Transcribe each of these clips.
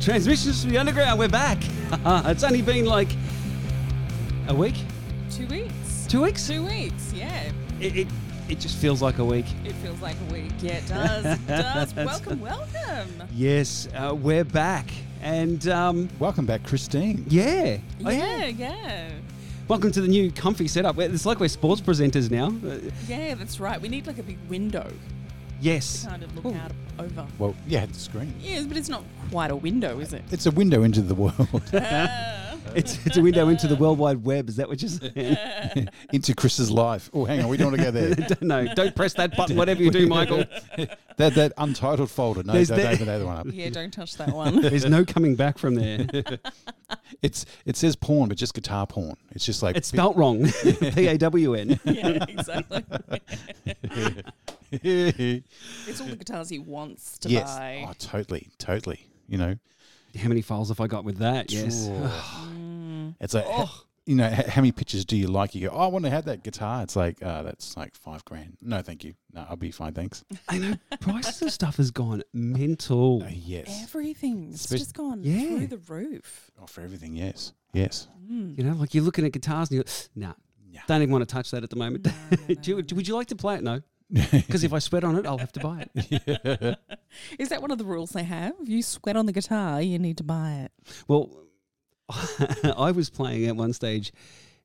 Transmissions from the underground. We're back. it's only been like a week, Two weeks. two weeks. Two weeks, yeah. It, it, it just feels like a week. It feels like a week. Yeah, it does. It does. welcome, welcome. Yes, uh, we're back, and um, Welcome back, Christine. yeah, Oh, Yeah, yeah. Welcome to the new comfy setup. It's like we're sports presenters now. Uh, Yeah, that's right. We need like a big window yes. to kind of look Ooh. out over. Well, yeah, the screen. Yes, but it's not quite a window, is it? It's a window into the world, Ah. It's, it's a window into the World Wide Web. Is that what you're saying? into Chris's life. Oh, hang on, we don't want to go there. Don't- no, don't press that button, whatever you do, Michael. that that untitled folder. No, There's don't the- open that one up. yeah, don't touch that one. There's no coming back from there. It's it says porn, but just guitar porn. It's just like It's spelt wrong. P A W N. yeah, exactly. It's all the guitars he wants to buy. Oh, totally, totally. You know, How many files have I got with that? Yes. Mm. it's like Oh. you know, how many pictures do you like? You go, oh, I want to have that guitar. It's like, uh, that's like five grand. No, thank you. No, I'll be fine, thanks. I know prices of stuff has gone mental. Uh, yes. Everything's Spec- just gone Yeah. through the roof. Oh, for everything, yes, yes. Mm. You know, like you're looking at guitars and you're, nah, Yeah. don't even want to touch that at the moment. No, no, Do you, no. would you like to play it? No. Because if I sweat on it, I'll have to buy it. Is that one of the rules they have? If you sweat on the guitar, you need to buy it. Well, I was playing at one stage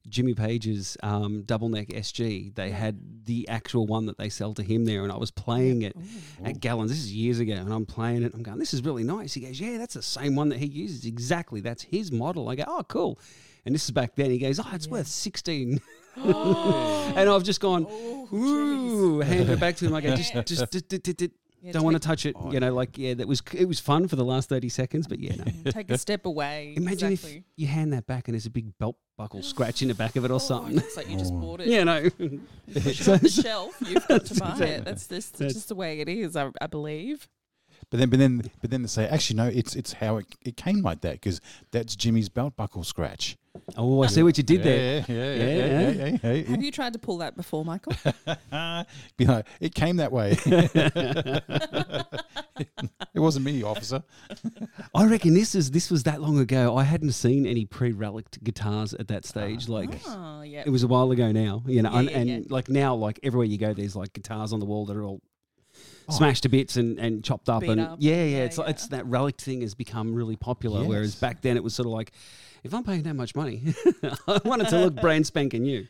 Jimmy Page's um, double neck SG. They had the actual one that they sell to him there, and I was playing it at Gallons. This is years ago, and I'm playing it. I'm going, this is really nice. He goes, yeah, that's the same one that he uses. Exactly, that's his model. I go, oh, cool. And this is back then. He goes, oh, it's worth sixteen. and I've just gone, Oh, ooh, hand it back to him. Like I go, just, just, just, just, just Yeah, don't want to touch it. You know, like yeah, that was it was fun for the last thirty seconds, but yeah, no. Take a step away. Imagine exactly. if you hand that back and there's a big belt buckle scratch in the back of it or Oh, something. It's like you just bought it. Yeah, no. It's push it off the shelf. You've got to buy it. That's just, That's- just the way it is, I, I believe. But then, but then, but then they say, actually, no, it's it's how it, it came like that because that's Jimmy's belt buckle scratch. Oh, I see what you did there. Yeah, yeah, Yeah, yeah, yeah. yeah, yeah, yeah. Have you tried to pull that before, Michael? Be like, it came that way. it wasn't me, officer. I reckon this is this was that long ago. I hadn't seen any pre-relict guitars at that stage. Ah. Like oh, yeah. it was a while ago now, you know. Yeah, and yeah, and yeah. like now, like everywhere you go, there's like guitars on the wall that are all Oh. smashed to bits and, and chopped up. Beat and up. yeah, yeah, Yeah, it's like yeah. it's that relic thing has become really popular. Whereas back then it was sort of like, if I'm paying that much money, I want it to look brand spanking new.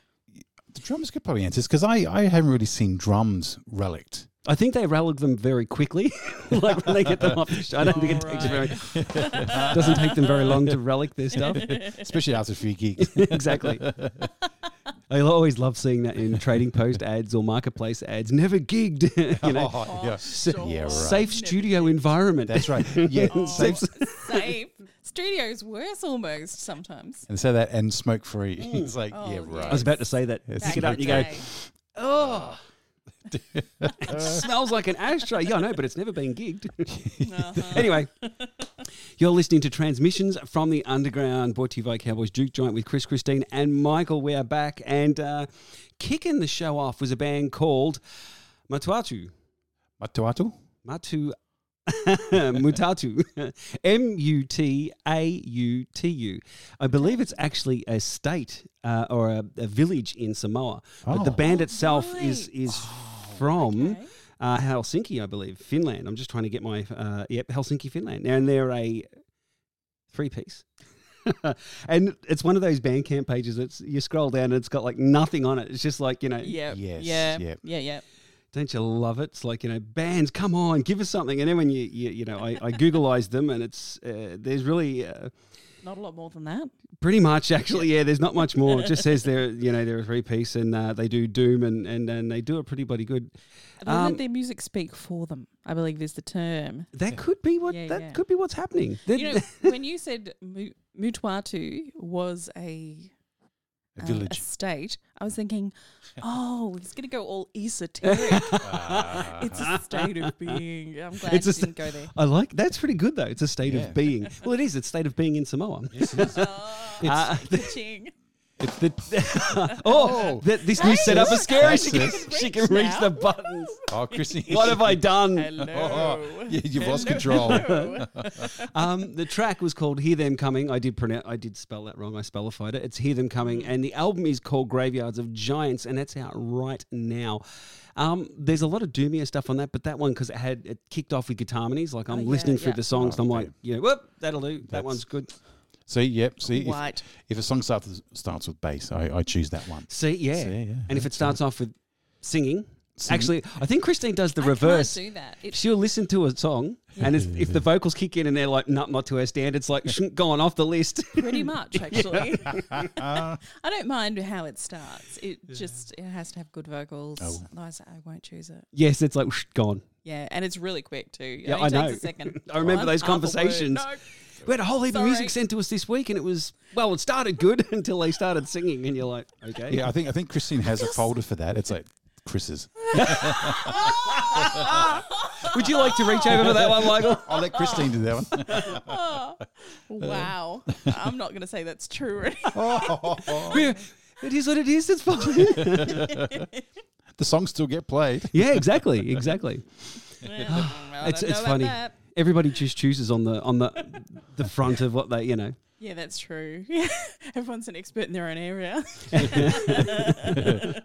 The drummers could probably answer this because I, I haven't really seen drums relict. I think they relic them very quickly, like when they get them off the show. I don't think it Oh, takes very doesn't take them very long to relic their stuff. especially after a few gigs. exactly. I always love seeing that in trading post ads or marketplace ads. Never gigged, you oh, know. Oh, yeah. sure. Yeah, right. Safe studio environment. That's right. Yeah, Oh, safe. safe. Studio's worse almost sometimes. And say that and smoke free. Mm. it's like, Oh, yeah, yeah. right. I was about to say that. Yes. Pick it up and you go, oh. It smells like an ashtray. Yeah, I know, but it's never been gigged. Uh-huh. anyway, you're listening to Transmissions from the Underground, brought to you by Cowboys Duke Joint with Chris, Christine, and Michael. We are back, and uh, kicking the show off was a band called Matuatu. Matuatu? Matu. Mutatu. M U T A U T U. I believe it's actually a state uh, or a, a village in Samoa. But the Oh. band Oh, itself is is from Okay. uh, Helsinki, I believe, Finland. I'm just trying to get my uh, yep, Helsinki, Finland. Now and they're a three piece. and it's one of those Bandcamp pages. It's you scroll down and it's got like nothing on it. It's just like you know, Yeah. Yes, Yeah. yep. Yeah. Yeah. don't you love it? It's like you know, bands, come on, give us something. And then when you you, you know, I, I Googleized them, and it's uh, there's really uh, Not a lot more than that. pretty much actually yeah. There's not much more. It just says they're you know they're a three piece and uh, they do doom and, and and they do it pretty bloody good. They Um, let their music speak for them. I believe is the term. That could be what Yeah, that yeah. could be what's happening. You know, when you said Mu- Mutuatu was a, A village. a state, I was thinking, oh, he's going to go all esoteric. it's a state of being. I'm glad It's you a sta- didn't go there. I like that's pretty good though. It's a state Yeah. of being. Well, it is. It's state of being in Samoa. Yes, it is. Oh, Uh, ka-ching. It's the oh, that this new setup is scary. She can, Alexis. she can Reach reach the buttons. Oh, Chrissy. What have I done? Hello. Yeah, you've lost control. Um, the track was called "Hear Them Coming." I did pronounce, I did spell that wrong. I spellified it. It's "Hear Them Coming," Mm. and the album is called "Graveyards of Giants," and that's out right now. Um, there's a lot of doomier stuff on that, but that one because it had it kicked off with guitar harmonies. Like I'm Oh, yeah, listening through yeah. the songs, Oh, and I'm okay. like, you know, whoop, that'll do. that one's good. See, yep. See, if, White. if a song starts with, starts with bass, I, I choose that one. See, yeah. See, yeah, and if it starts off with singing, Sing- actually, I think Christine does the I can't reverse. do that. It, She'll listen to a song, and if, if the vocals kick in and they're like, not not to her standards, like gone off the list. pretty much, actually. I don't mind how it starts. It just it has to have good vocals. Oh. Otherwise, I won't choose it. yes, it's like gone. Yeah, and it's really quick too. It Yeah, only I know. A second. I remember One, those half a conversations. No. We had a whole heap of music sent to us this week, and it was well, it started good until they started singing, and you're like, okay, Yeah, I think I think Christine has a folder for that. It's like Chris's. Would you like to reach over for that one, Michael? I'll let Christine do that one. Oh, wow. I'm not going to say that's true. Yeah, it is what it is. It's fine. the songs still get played. yeah, exactly, exactly. Yeah, I It's don't it's know about funny. that. Everybody just chooses on the on the the front of what they you know. Yeah, that's true. Everyone's an expert in their own area.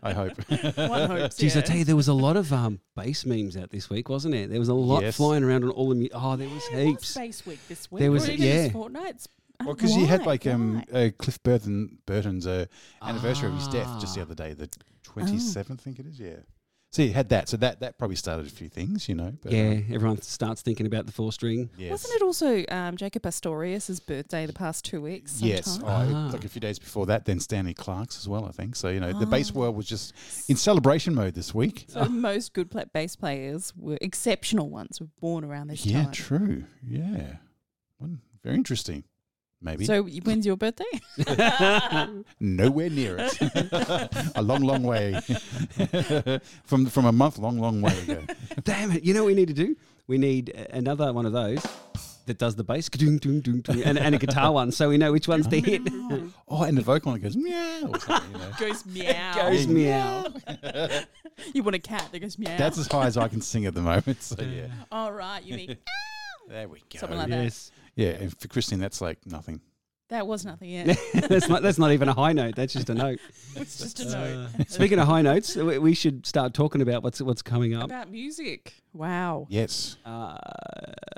I hope. One hopes. Geez, I tell you, there was a lot of um, bass memes out this week, wasn't it? There was a lot Yes. flying around on all the. Mu- oh, there was Yeah, it was heaps. Space Week this week. There was- Or even yeah. fortnight. Uh, Well, because you had like um Why? uh, Cliff Burton Burton's uh, anniversary of his death just the Ah. other day, the twenty seventh, I think it is. Yeah. So you had that. So that that probably started a few things, you know. But, Yeah, um, everyone starts thinking about the four string. yes. Wasn't it also um, Jaco Pastorius' birthday the past two weeks? Yes, oh, Ah. like a few days before that, then Stanley Clarke's as well, I think. So, you know, the bass Oh. world was just in celebration mode this week. So most good pla- bass players were exceptional ones were born around this yeah, time. Yeah, true. Yeah. One, very interesting. Maybe. So when's your birthday? Nowhere near it. a long, long way. from from a month long, long way ago. Damn it! You know what we need to do? We need another one of those that does the bass, ka-doong, doong, doong, doong, and, and a guitar one, so we know which one's the oh, hit. Oh, and the vocal one goes meow or you know. goes meow. Goes meow. You want a cat that goes meow. That's as high as I can sing at the moment. So yeah. All right, you mean There we go. Something like that. Yes, Yeah, and for Christine that's like nothing. that was nothing. Yeah, that's not that's not even a high note. That's just a note. it's just a Uh, note speaking of high notes, we, we should start talking about what's what's coming up. about music. Wow. Yes. Uh,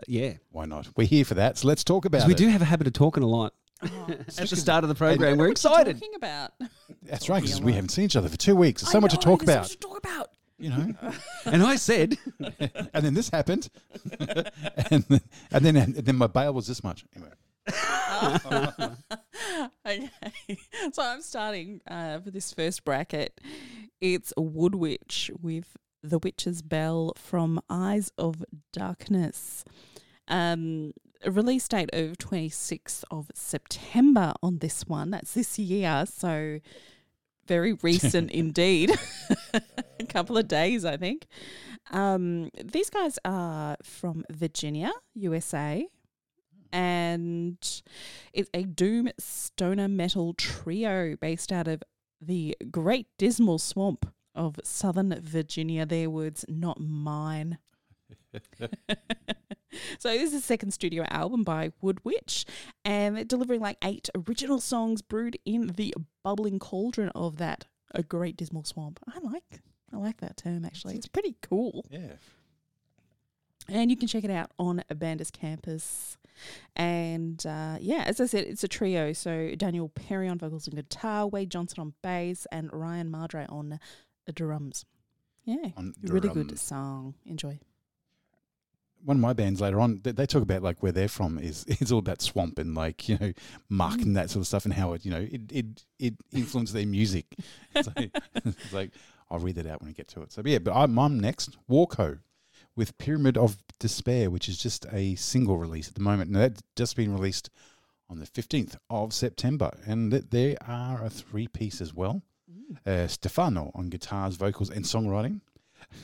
yeah, Why not? We're here for that. So let's talk about because we do have a habit of talking a lot Oh, at the start of the program. We're what you're excited. talking about. That's right, because we haven't seen each other for two weeks. There's so I much to talk there's so much to talk about. You know, And I said, and then this happened, and then and then and then my bail was this much. Anyway, okay. So I'm starting uh, for this first bracket. It's Wood Witch with The Witch's Bell from Eyes of Darkness. Um, release date of 26th of September on this one. That's this year. So very recent indeed. A couple of days, I think. Um, these guys are from Virginia, USA. And it's a doom stoner metal trio based out of the Great Dismal Swamp of Southern Virginia. Their words, not mine. so this is the second studio album by Wood Witch, and they're delivering like eight original songs brewed in the bubbling cauldron of that a Great Dismal Swamp. I like I like that term actually. It's pretty cool. yeah, And you can check it out on Bandus Campus. And uh, yeah, as I said, it's a trio. So Daniel Perry on vocals and guitar, Wade Johnson on bass, and Ryan Mardre on the drums. Yeah, on really good song. Enjoy. One of my bands later on, they, they talk about like where they're from is it's all about swamp and like you know muck and that sort of stuff and how it you know it it, it influenced their music. It's like, it's like I'll read that out when we get to it. So yeah, but I'm, I'm next. Warco with Pyramid of Despair, which is just a single release at the moment. Now that's just been released on the 15th of September, and th- there are a three piece as well. Uh, Stefano on guitars, vocals, and songwriting.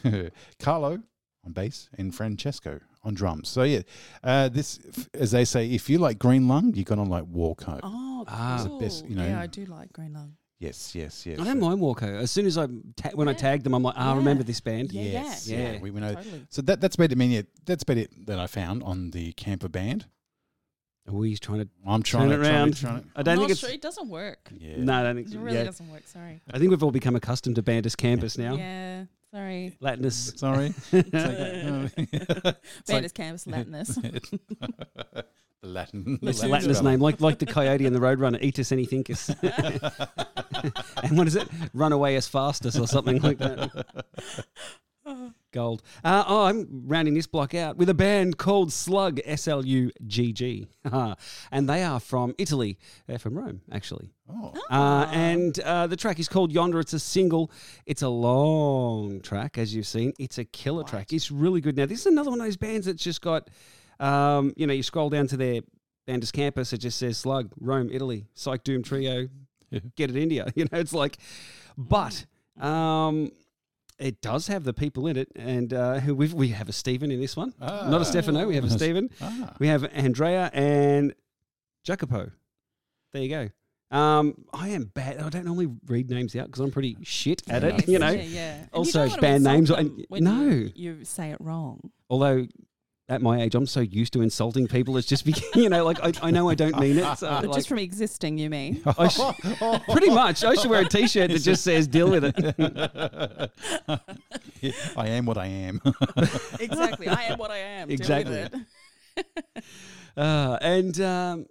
Carlo on bass, and Francesco on drums. So yeah, uh, this f- as they say, if you like Green Lung, you're gonna like Walcoat. Oh, Ah. cool. The best, you know. yeah, I do like Green Lung. Yes, yes, yes. I don't mind Walko. As soon as I ta- when I Yeah. tagged them, I'm like, ah, I remember this band. Yeah, Yes, yeah, yeah. yeah. We, we know. Totally. So that that's about it. I mean, yeah, that's about it that I found on the camper band. Oh, he's trying to. I'm trying Turn to it around. Trying to, trying I don't I'm think not it's. sure. It doesn't work. to, yeah. No, I don't think. It really yeah. doesn't work. Sorry. I think we've all become accustomed to Bandus Campus now. Yeah. Sorry. Latinus. Sorry. It's like, it's Bandus Campus Latinus. the Latin. It's a Latin Latinus spelling. name, like like the coyote and the roadrunner, Eatus anythincus. and what is it? Run away as fastest or something like that. Gold. Uh, oh, I'm rounding this block out with a band called Slug, S L U G G. And they are from Italy. They're from Rome, actually. Oh, Uh, and uh, the track is called Yonder. It's a single. It's a long track, as you've seen. It's a killer track. It's really good. Now, this is another one of those bands that's just got, um, you know, you scroll down to their Bandus campus, it just says Slug, Rome, Italy, Psych Doom Trio, Yeah. Get It India. You know, it's like, but um, it does have the people in it. And uh, we've, we have a Stephen in this one. Not Ah. a Stefano, we have a Stephen. ah. We have Andrea and Jacopo. There you go. Um, I am bad. I don't normally read names out because I'm pretty shit at it. Yes, You know. Yeah, yeah. And you Also, don't wanna band names them and- when no. You, you say it wrong. Although at my age, I'm so used to insulting people. It's just be, you know, like I, I know I don't mean it. So like, just from existing, you mean? I sh- pretty much, I should wear a T-shirt that just says "Deal with it." I am what I am. exactly. I am what I am. Deal with Exactly. it. Uh, and um,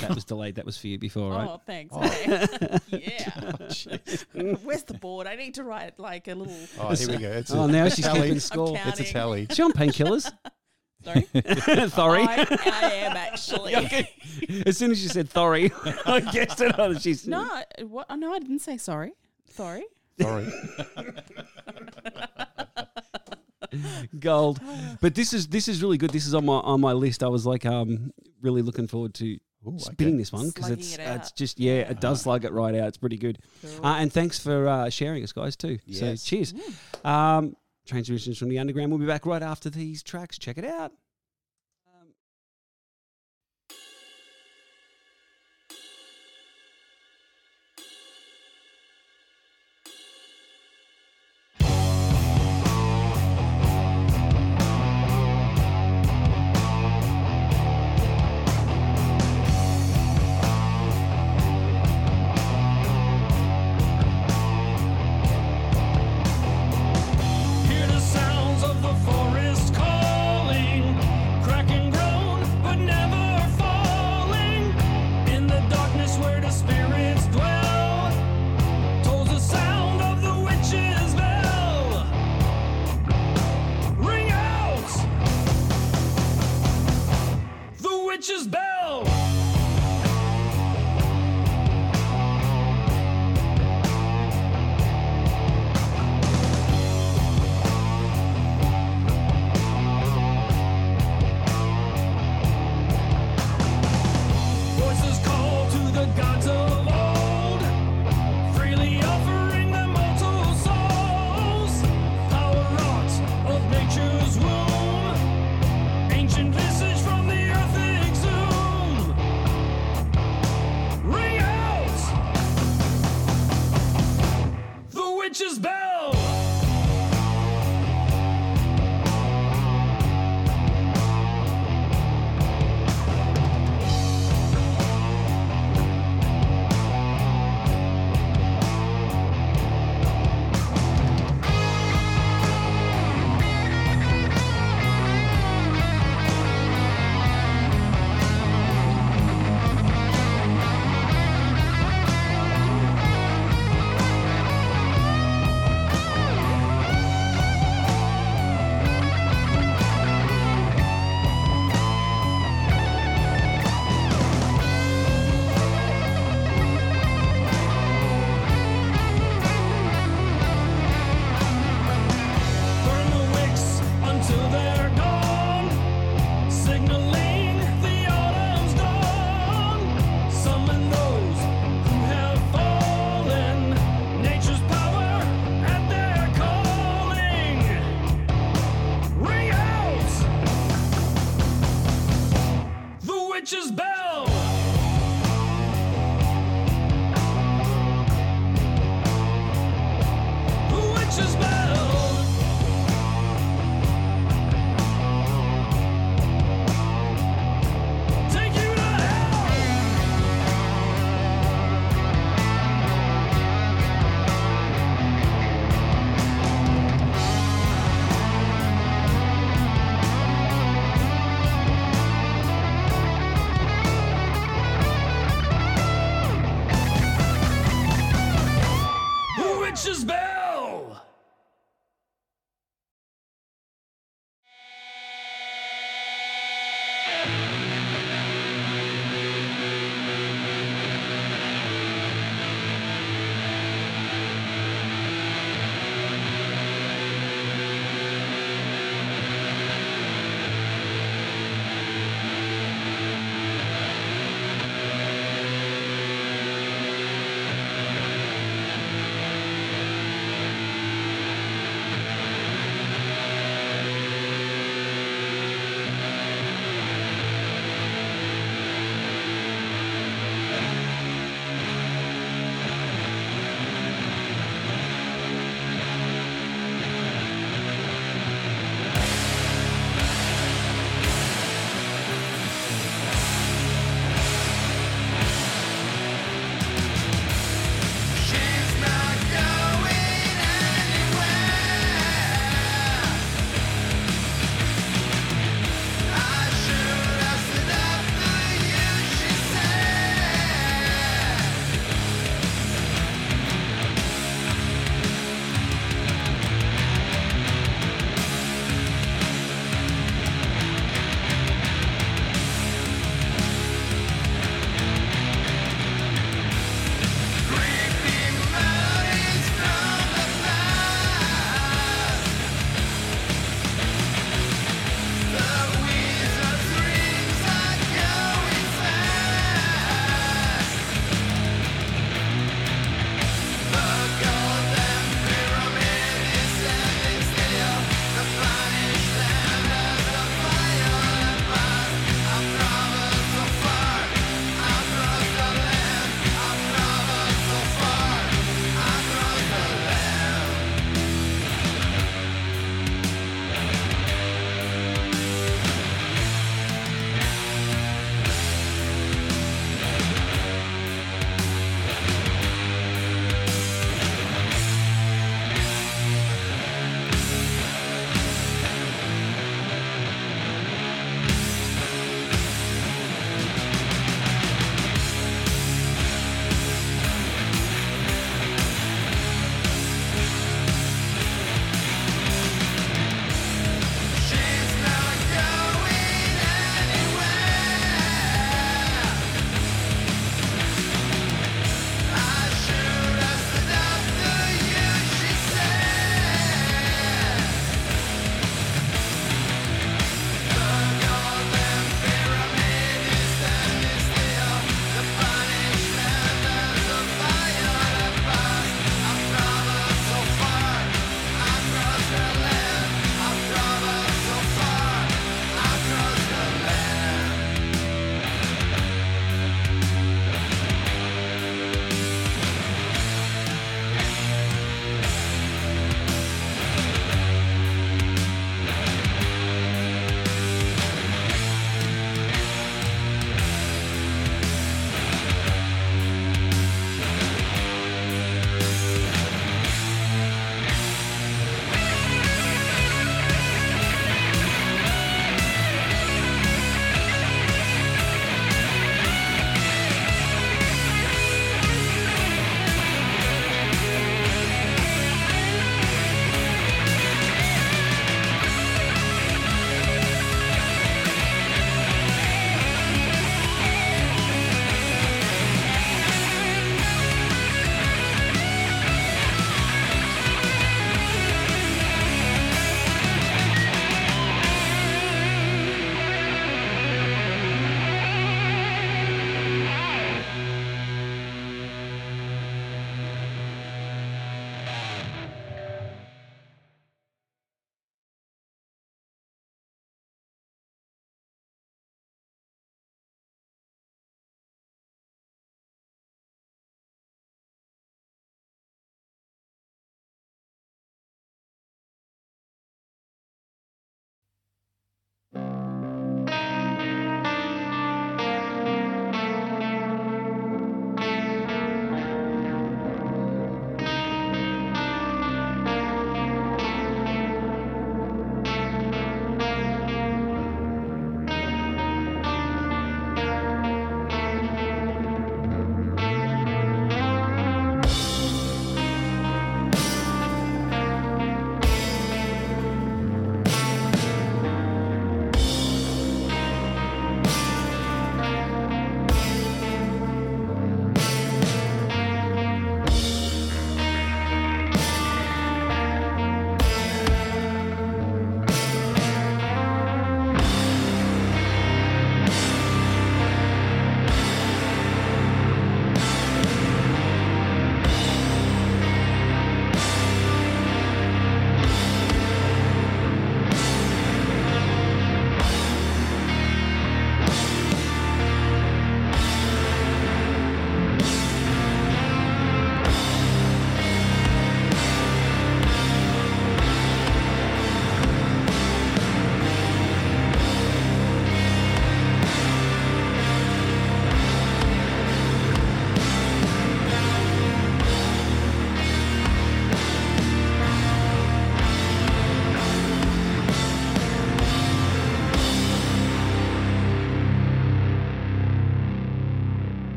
that was delayed. That was for you before, right? Oh, thanks. Oh. Okay. yeah. Where's the board? I need to write like a little. Oh, here we go. It's Oh, a now she's tally. keeping score. It's a counting. tally. Is she on painkillers? Sorry. Sorry. I, I am actually. As soon as you said Thorry, I guessed it. Oh, she's No, I- what? oh, No, I didn't say sorry. Sorry. Sorry. gold. But this is this is really good. This is on my on my list. I was like um really looking forward to Ooh, spinning okay. this one because it's it it's just yeah it does slug it right out. It's pretty good. Cool. Uh, and thanks for uh, sharing us, guys, too. So Yes. cheers. Um, transmissions from the underground. We'll be back right after these tracks. Check it out.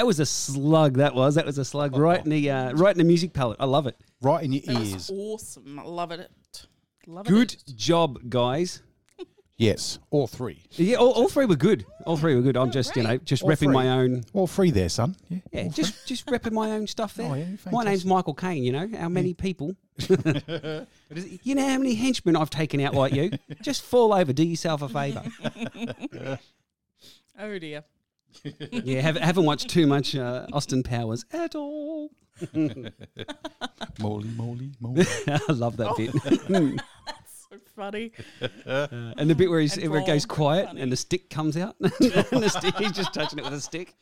That was a slug. That was that was a slug right in the uh, right in the music palette. I love it. Right in your That ears. awesome. I love it. Love it. Good it. job, guys. Yes, all three. Yeah, all, all three were good. All three were good. I'm just you know just All repping my own. All three there, son. Yeah. Yeah, all just just repping my own stuff there. Oh, yeah, my name's fantastic. Michael Caine. You know how many people. you know how many henchmen I've taken out like you. Just fall over. Do yourself a favour. Oh dear. Yeah, have, haven't watched too much uh, Austin Powers at all. three. Moly, moly, moly. I love that bit. That's so funny. Uh, and the bit where, he's, where it goes quiet Funny. and the stick comes out. and the stick, he's just touching it with a stick.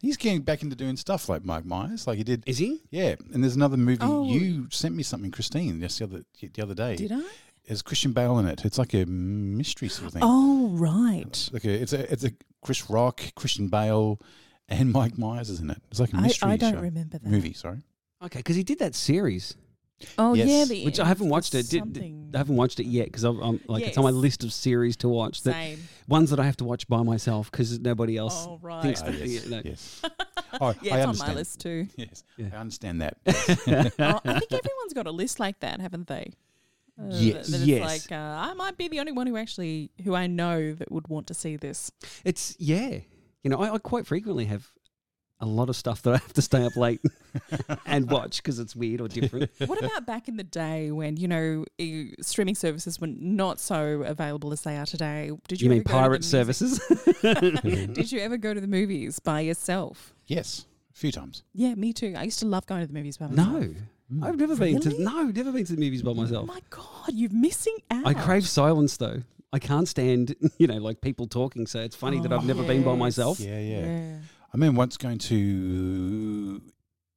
He's getting back into doing stuff like Mike Myers, like he did. Is he? Yeah, and there's another movie. Oh. You sent me something, Christine, just the other the other day. Did I? There's Christian Bale in it. It's like a mystery sort of thing. Oh right. It's like a, it's a it's a Chris Rock, Christian Bale, and Mike Myers is in it. It's like a mystery I don't show. remember that. movie. Sorry. Okay, because he did that series, Oh Yes. yeah, the which I haven't watched it. Did, something. I haven't watched it yet because I'm, I'm like it's on my list of series to watch. That Same. ones that I have to watch by myself because nobody else Oh right. thinks Ah, that. yes. you know. yes. Oh, yeah, I it's on understand. my list too. Yes, Yeah. I understand that. oh, I think everyone's got a list like that, haven't they? Uh, Yes. That it's Yes. like uh, I might be the only one who actually who I know that would want to see this. It's yeah. You know, I, I quite frequently have a lot of stuff that I have to stay up late and watch because it's weird or different. what about back in the day when you know streaming services were not so available as they are today? Did you, You mean ever go to the pirate music- services? Did you ever go to the movies by yourself? yes, a few times. Yeah, me too. I used to love going to the movies by myself. no, Mm. I've never been to Really? no, never been to the movies by myself. Oh my god, you're missing out. I crave silence though. I can't stand you know like people talking. So it's funny that I've oh, never been by yes. myself. Yeah, yeah. Yeah. I remember once going to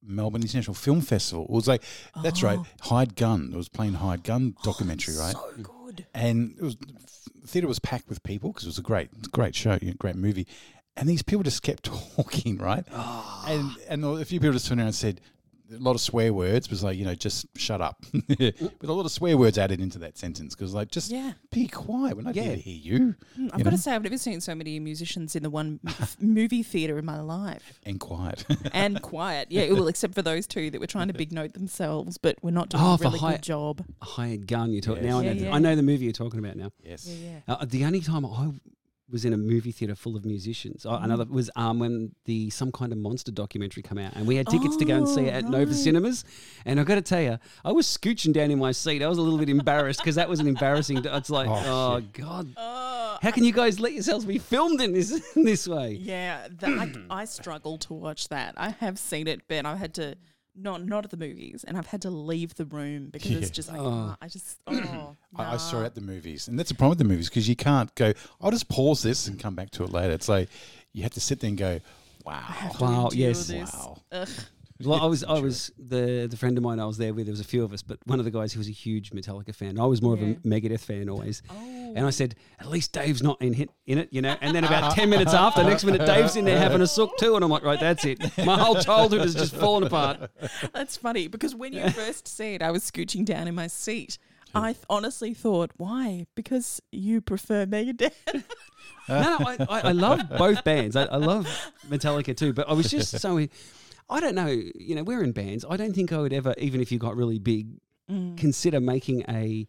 Melbourne International Film Festival. It was like that's right, oh. Hired Gun. It was playing Hired Gun oh, documentary, right? So good. and it was the theater was packed with people because it was a great, great show, you know, great movie. And these people just kept talking, right? Ah. And and a few people just turned around and said a lot of swear words. Was like you know just shut up, with a lot of swear words added into that sentence because like just Yeah. be quiet. We're not Yeah. here to hear you. Mm, I've got to say, I've never seen so many musicians in the one movie theatre in my life. And quiet. And quiet. Yeah, well, except for those two that were trying to big note themselves, but we're not doing Oh, a really hi- good job. A hired gun. You talk Yes. now. I know, Yeah, the- I know the movie you're talking about now. yes. Yeah, yeah. Uh, the only time I was in a movie theater full of musicians, uh, another Mm. was um, when the some kind of monster documentary came out, and we had tickets to go and see it Oh, at Nova. Cinemas. And I've got to tell you, I was scooching down in my seat. I was a little bit embarrassed because that was an embarrassing. It's like, Oh, oh, god, Oh, how can you guys let yourselves be filmed in this in this way? yeah, that, I, I struggle to watch that. I have seen it, but I've had to not not at the movies, and I've had to leave the room because it's Yeah. just like Oh. I just oh. I, I saw nah. it at the movies, and that's the problem with the movies because you can't go. I'll just pause this and come back to it later. It's like you have to sit there and go, I "Wow, have to Wow, endure yes. this. wow." Ugh. Well, I was, I was the the friend of mine I was there with. There was a few of us, but one of the guys he was a huge Metallica fan. I was more Yeah. of a Megadeth fan always. Oh. And I said, at least Dave's not in hit in it, you know. And then about uh-huh. ten minutes uh-huh. after, next minute Dave's in there uh-huh. having a sook too, and I'm like, right, that's it. My whole childhood has just fallen apart. That's funny because when you first said I was scooching down in my seat, I th- honestly thought, why? Because you prefer Megadeth. No, no, I, I, I love both bands. I, I love Metallica too, but I was just so. I don't know. You know, we're in bands. I don't think I would ever, even if you got really big, Mm. consider making a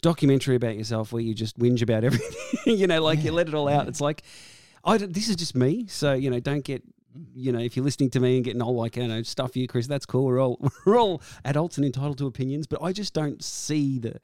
documentary about yourself where you just whinge about everything. you know, like you let it all out. It's like, I don't, this is just me. So you know, don't get. You know, if you're listening to me and getting all like, you know, stuff you, Chris, that's cool. We're all we're all adults and entitled to opinions, but I just don't see the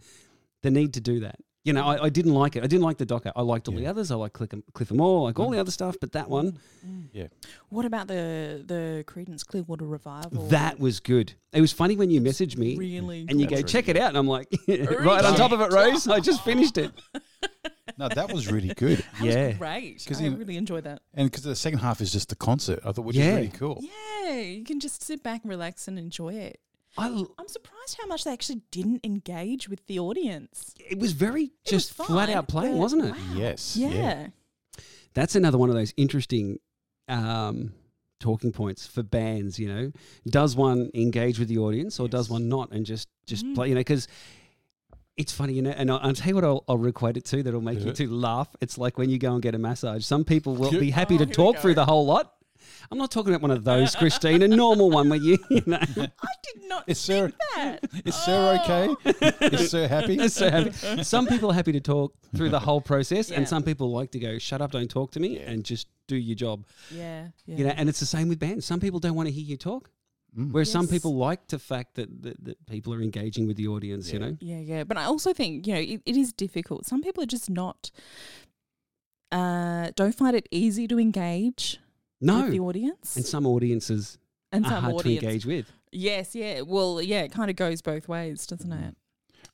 the need to do that. You know, I, I didn't like it. I didn't like the docker. I liked all the others. I like Cliff, Cliff 'Em All, like all the mm. other stuff, but that one, mm. Yeah, What about the the Creedence Clearwater Revival? that was good. It was funny when you messaged me really and you go, really check it out. And I'm like, right on top of it, Rose. I just finished it. no, that was really good. That was Yeah. great. 'Cause I in- really enjoyed that. And because the second half is just the concert, I thought, which Yeah. is really cool. Yeah, you can just sit back and relax and enjoy it. I, l- I'm surprised how much they actually didn't engage with the audience. it was very It was just flat out playing, but wasn't it? wow. Yes, Yeah. yeah. That's another one of those interesting um, talking points for bands. You know, does one engage with the audience or does one not, and just just Mhm. play? You know, because It's funny, you know, and I'll, I'll tell you what I'll, I'll equate it to that'll make you Yeah. two laugh. It's like when you go and get a massage. Some people will be happy Oh, to here we talk through the whole lot. I'm not talking about one of those, Christine, a normal one where you, you know, I did not Is Sir think that. is Sir Oh. okay? Is Sir happy? so happy. Some people are happy to talk through the whole process, Yeah. and some people like to go, shut up, don't talk to me, Yeah. and just do your job. Yeah, yeah. You know, and it's the same with bands. Some people don't want to hear you talk, Mm. whereas some people like the fact that, that, that people are engaging with the audience, you know? Yeah, yeah. But I also think, you know, it, it is difficult. Some people are just not, uh, don't find it easy to engage No. with the audience. And some audiences And are some hard audience. to engage with. Yes, yeah. Well, yeah, it kind of goes both ways, doesn't it?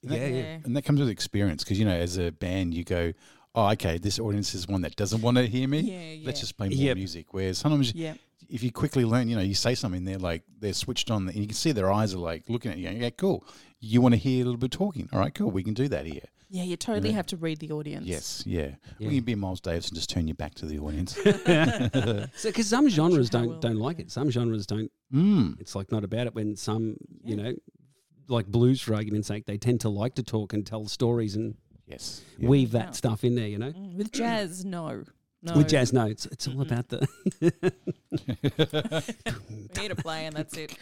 And that- Yeah, yeah. And that comes with experience because, you know, as a band, you go, oh, okay, this audience is one that doesn't want to hear me. Yeah, yeah. Let's just play more Yep. music. Whereas sometimes Yeah. if you quickly learn, you know, you say something, they're like, they're switched on, and you can see their eyes are like looking at you, going, yeah, cool. You want to hear a little bit of talking. All right, cool. We can do that here. Yeah, you totally know? have to read the audience. Yes, yeah. Yeah. We can be Miles Davis and just turn your back to the audience. So, because some genres don't well- don't like it. Some genres don't. mm. It's like not about it. When some, you know, like blues for argument's sake, they tend to like to talk and tell stories and Yes. yeah. weave that Yeah. stuff in there. You know, Mm, With jazz, no. No. with jazz, no, it's it's all about the. We need a play and that's it.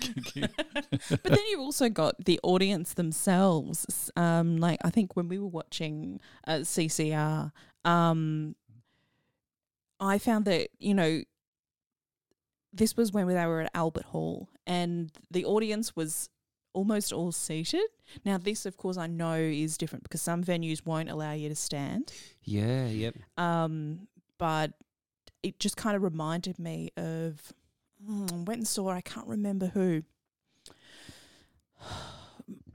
but then you've also got the audience themselves. Um, like I think when we were watching uh, CCR, um, I found that you know this was when they were at Albert Hall, and the audience was almost all seated. Now, this, of course, I know is different because some venues won't allow you to stand. yeah, yep. Um, but it just kind of reminded me of mm, went and saw I can't remember who.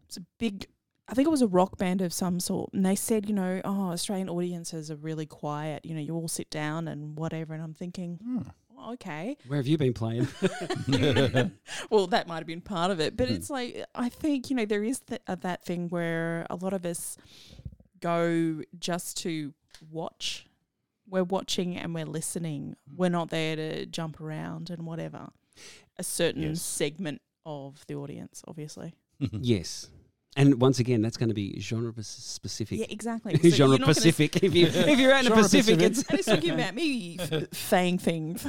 It's a big. I think it was a rock band of some sort, and they said, you know, oh, Australian audiences are really quiet. You know, you all sit down and whatever. And I'm thinking, Mm. "Oh, okay, Where have you been playing? well, that might have been part of it, but Mhm. it's like I think you know there is th- uh, that thing where a lot of us go just to watch. We're watching and we're listening. Mm. We're not there to jump around and whatever. A certain Yes. segment of the audience, obviously. yes, and once again, that's going to be genre specific. Yeah, exactly. So genre you're not gonna if you if you're out in the Pacific, Pacific. it's And it's talking about me f- saying things.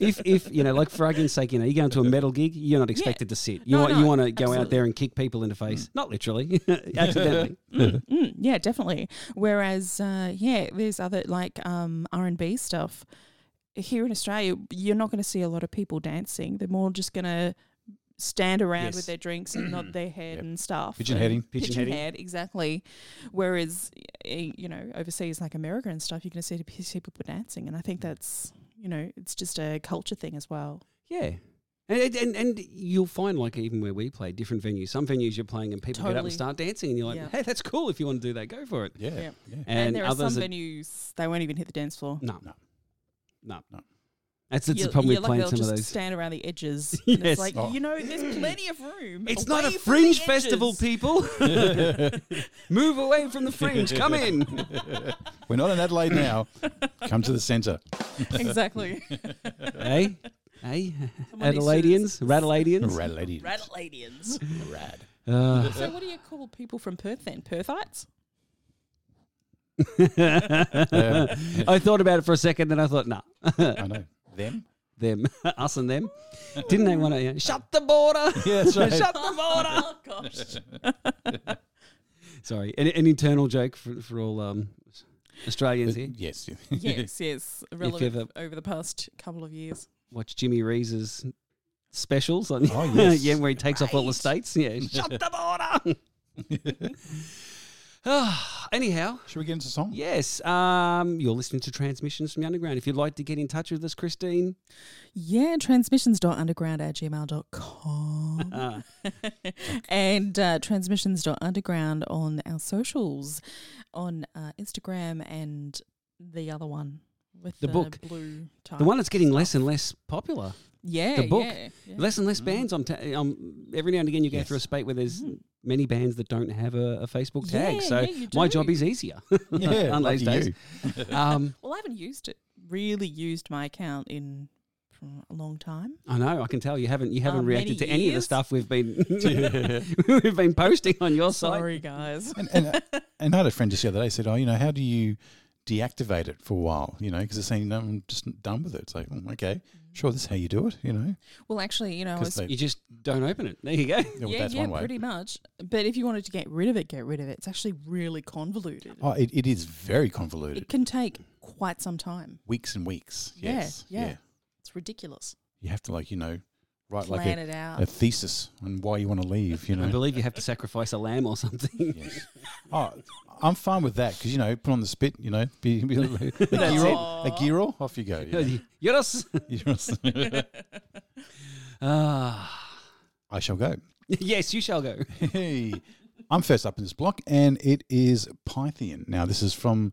if if you know, like for argument's sake, you know, you go into a metal gig, you're not expected to sit. You No, want no, you want to go out there and kick people in the face, not literally, accidentally. Mm, mm, yeah, definitely. Whereas, uh, yeah, there's other like um, R and B stuff here in Australia. You're not going to see a lot of people dancing. They're more just going to stand around Yes. with their drinks and nod their head Yep. and stuff. Pigeon heading. Pigeon Pigeon, heading. head, exactly. Whereas, eh, you know, overseas like America and stuff, you're going to see people dancing, and I think that's you know, it's just a culture thing as well. Yeah. And, and and you'll find like even where we play different venues, some venues you're playing and people get up and start dancing, and you're like, Yeah. hey, that's cool. If you want to do that, go for it. Yeah. Yeah. yeah. And, And, there are some venues they won't even hit the dance floor. no, No. no, No. That's that's You're- the problem with like playing they'll some of just those. stand around the edges. and Yes. It's like, Oh. you know, there's plenty of room. It's not a fringe festival, people. Move away from the fringe. Come in. We're not in Adelaide now. Come to the centre. exactly. hey, hey, Someone needs to- Adelaideans, Radaladians. Rad lady. Radladians. Rad. Uh, so what do you call people from Perth then? Perthites? I thought about it for a second, then I thought, nah, I know. Them? them, us and them. Didn't they want to uh, shut the border? Yeah, that's right. shut the border. Oh gosh. Sorry, an, an internal joke for, for all um, Australians here. Yes. yes, yes. Relevant over the past couple of years. Watch Jimmy Rees's specials on Oh, yes. yeah, where he takes off all the states. Yeah, shut the border. Ah, anyhow, Should we get into song? yes, um, you're listening to Transmissions from the Underground. If you'd like to get in touch with us, Christine, Yeah, transmissions.underground at gmail.com. uh, and uh, transmissions.underground on our socials on uh, Instagram and the other one with The the, book. blue the one that's getting stuff. less and less popular. yeah, the book. yeah, yeah. Less and less Mm. bands. I'm, ta- um, every now and again you go through a spate where there's Mhm. Many bands that don't have a, a Facebook tag. Yeah, so yeah, you my job is easier Yeah. on those days. you. Um, Well, I haven't used it. Really used my account in for a long time. I know. I can tell you haven't you haven't Uh, reacted many to any of the stuff we've been we've been posting on your site. Sorry, guys. And, and, and I had a friend just the other day said, "Oh, you know, how do you deactivate it for a while? You know, because they're saying no, I'm just done with it." It's like, oh, okay, sure, this is how you do it. You know, Well, actually, you know, I 'Cause was they- You just don't open it. There you go. yeah, well, yeah, that's yeah, one way. pretty much. But if you wanted to get rid of it, get rid of it. It's actually really convoluted. Oh, it, it is very convoluted. It can take quite some time. weeks and weeks. Yeah, Yes, yeah. It's ridiculous. You have to like you know write like a, it out. a thesis on why you want to leave. You know, I believe you have to sacrifice a lamb or something. Yes. Oh, I'm fine with that because you know, put on the spit. You know, be, be a, a, gyro, a gyro, off you go. you know. Yes. Ah. I shall go. yes, you shall go. Hey, I'm first up in this block, and it is Pythian. Now, this is from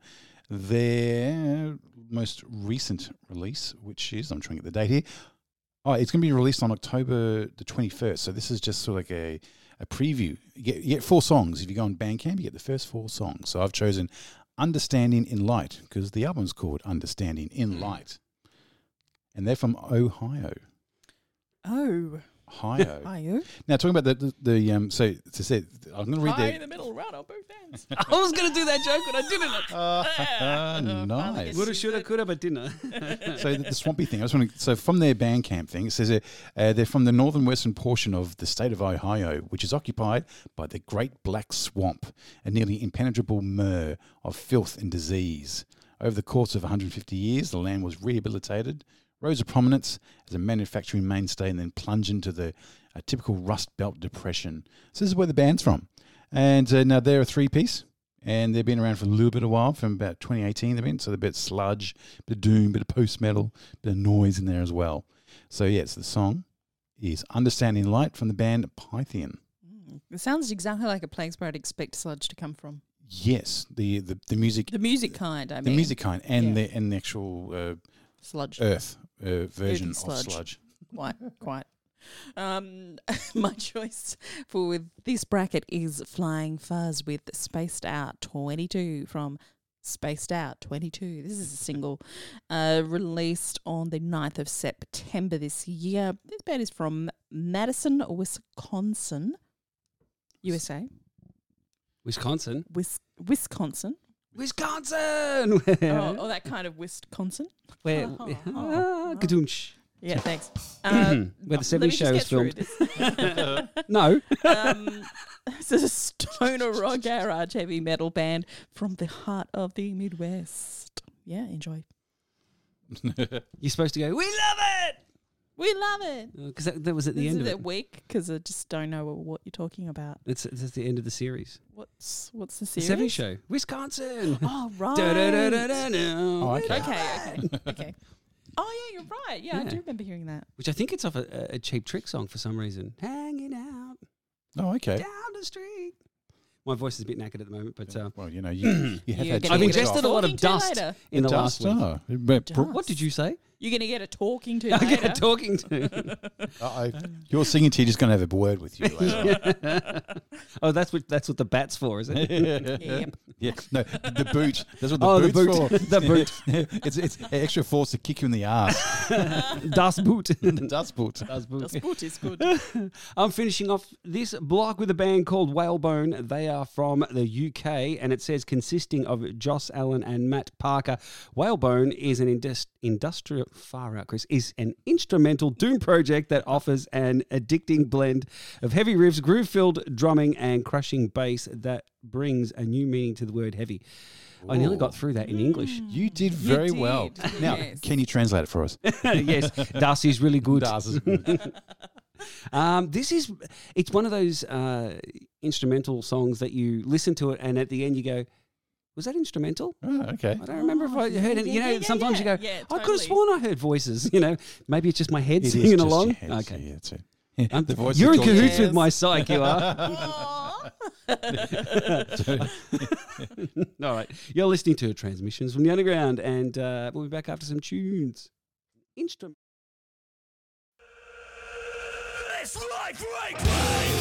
their most recent release, which is I'm trying to get the date here. Oh, it's going to be released on October the 21st. So this is just sort of like a, a preview. You get, you get four songs. If you go on Bandcamp, you get the first four songs. So I've chosen Understanding in Light because the album's called Understanding in hmm. Light, and they're from Ohio. oh, Ohio. are you? Now talking about the the, the um. So to say, I'm going to read High the in the middle, right on both ends. I was going to do that joke, but I didn't. Ah, nice. Woulda, shoulda, coulda, but didn't. So the, the swampy thing. I just want to. So from their Bandcamp thing, it says uh, uh, they're from the northern western portion of the state of Ohio, which is occupied by the Great Black Swamp, a nearly impenetrable mer of filth and disease. Over the course of 150 years, the land was rehabilitated, rose to prominence as a manufacturing mainstay, and then plunge into the uh, typical Rust Belt depression. So this is where the band's from, and uh, now they're a three-piece. And they've been around for a little bit of while, from about 2018 they've been. So they're a bit sludge, bit of doom, bit of post metal, bit of noise in there as well. So yes, the song is Understanding Light from the band Pythian. Mm, It sounds exactly like a place where I'd expect sludge to come from. Yes, the the, the music, The music kind, I the mean. The music kind, and yeah. the and the actual uh, Sludge. Earth uh, version of sludge. sludge. quite, quite. Um, my choice for this bracket is Flying Fuzz with Spaced Out 22 from Spaced Out 22. This is a single uh, released on the 9th of September this year. This band is from Madison, Wisconsin, USA. Wisconsin. Wis- Wisconsin. Wisconsin! Oh, oh, that kind of Wisconsin. Where? Oh, ah, oh. kadoomsh. Yeah, thanks. Uh, Where the let 70s show was filmed. No. um, is a stoner rock garage heavy metal band from the heart of the Midwest. Yeah, enjoy. You're supposed to go, we love it! We love it. Because that, that was at the This end is of it it. weak because I just don't know what you're talking about. It's, it's at the end of the series. What's what's the The series? 70s show. Wisconsin! Oh right. Oh, okay. Okay, okay, okay. Oh yeah, you're right. Yeah, I Yeah. do remember hearing that. Which I think it's off a, a cheap trick song for some reason. Hanging out Oh, okay. down the street. My voice is a bit knackered at the moment, but uh, Well, you know, you, you have You're had gonna I've get weeks ingested off. a lot of Talking to dust later. in the Dust, last week. oh. But Dust. What did you say? You're gonna get a talking to I later. get a talking to. Uh-oh. Your singing teacher's going to have a word with you later. oh, that's what that's what the bat's for, is it? Yep. yeah, no, the boot. That's what the Oh, the boot's boot. for. The boot. it's it's extra force to kick you in the ass. Das Boot. the dust boot. Das Boot. The Boot is good. I'm finishing off this block with a band called Whalebone. They are from the UK, and it says consisting of Joss Allen and Matt Parker. Whalebone is an indus- industrial far out, Chris. Is an instrumental doom project that offers an addicting blend of heavy riffs, groove-filled drumming, and crushing bass that brings a new meaning to the word heavy. I nearly got through that in English. You did very well. did, Now, yes. can you translate it for us? yes, Das is really good. Das is good. Um, this is it's one of those uh, instrumental songs that you listen to it and at the end you go, "Was that instrumental?" Oh, okay. I don't remember if I heard it. yeah, You know, yeah, yeah, sometimes yeah. you go, Yeah, "I could have sworn I heard voices." You know, maybe it's just my head It is singing just along. your head, okay, yeah, that's it. Yeah, the voice you're in is called- cahoots with my psyche. You are. All right, you're listening to Transmissions from the Underground, and uh, we'll be back after some tunes. Instrument. It's life right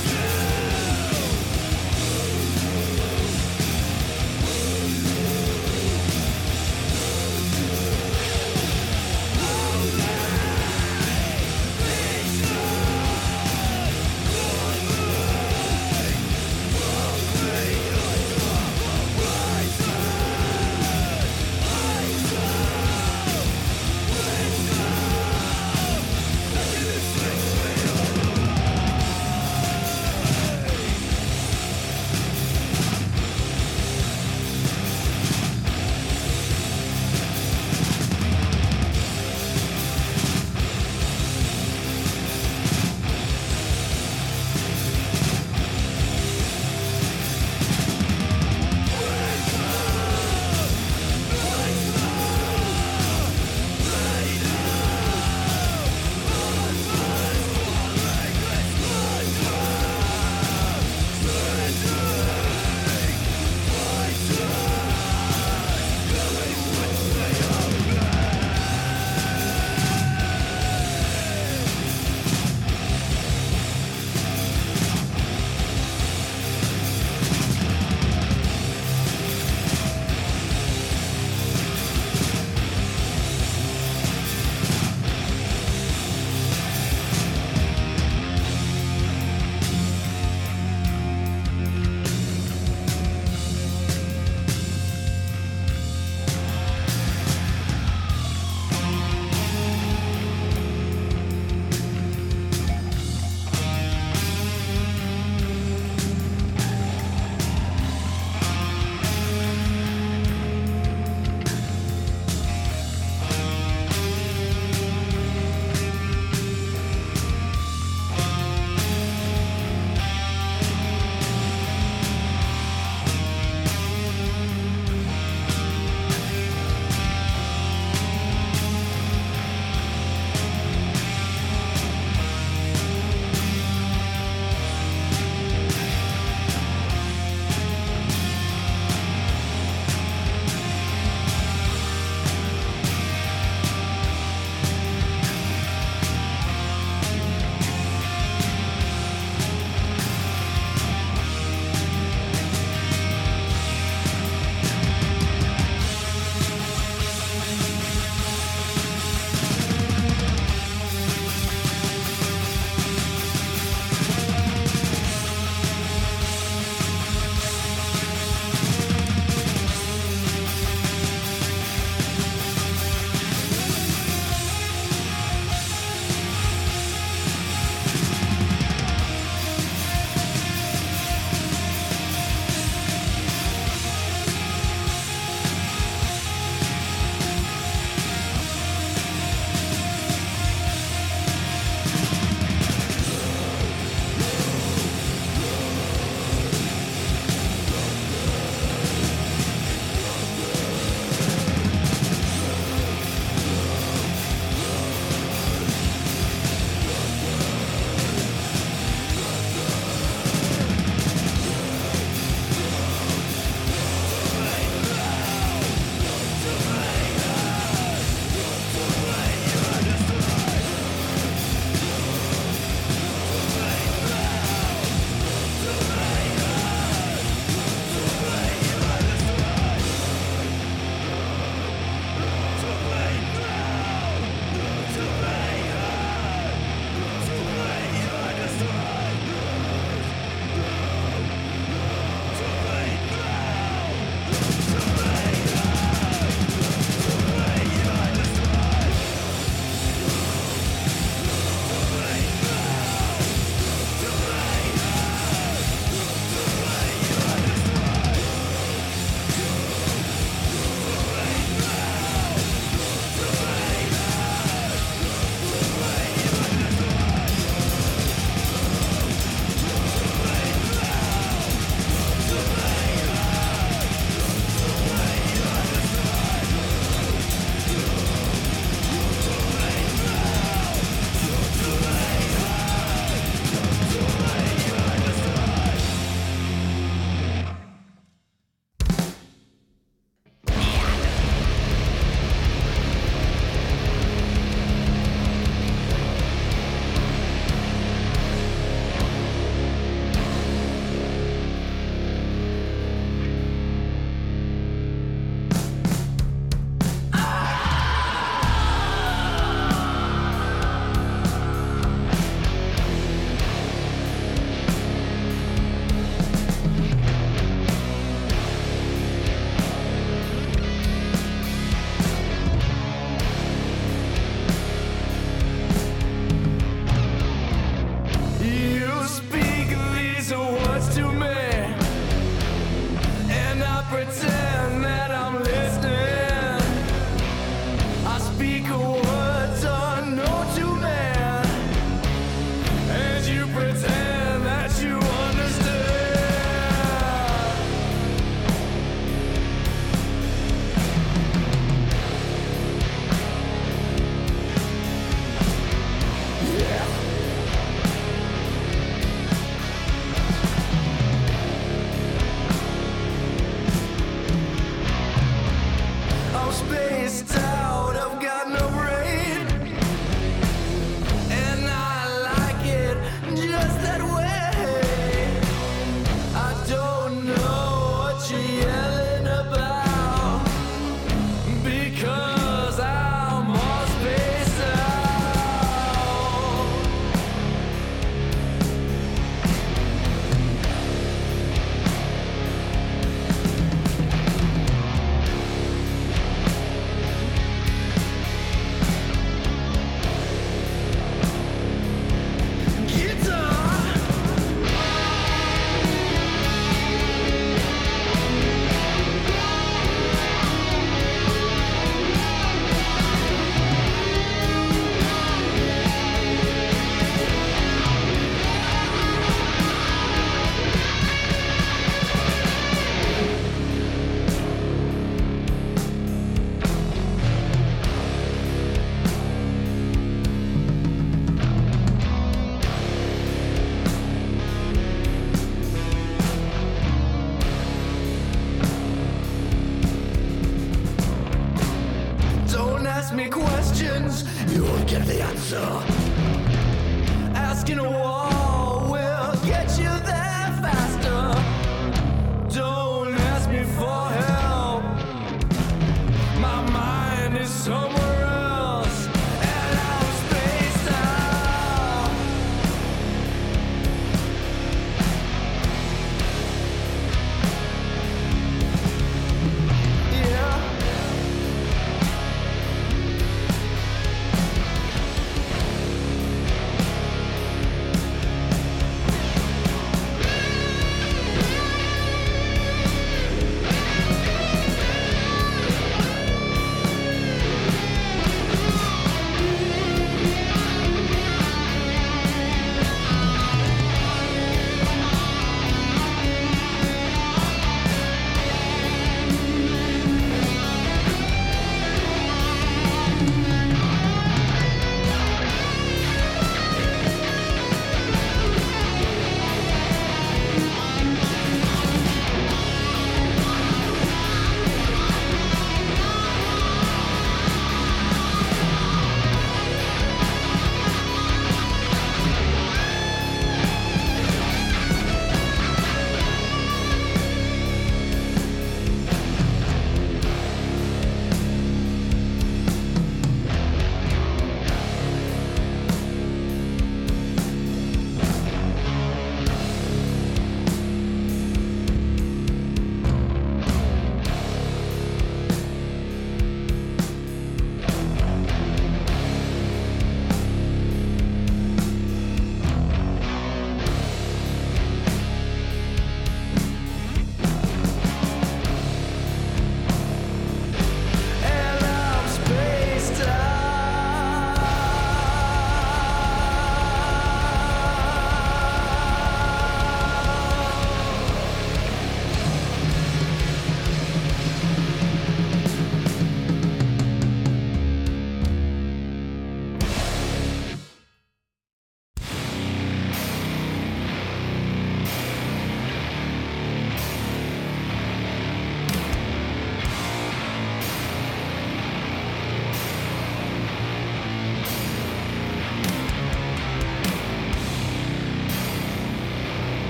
Get the answer.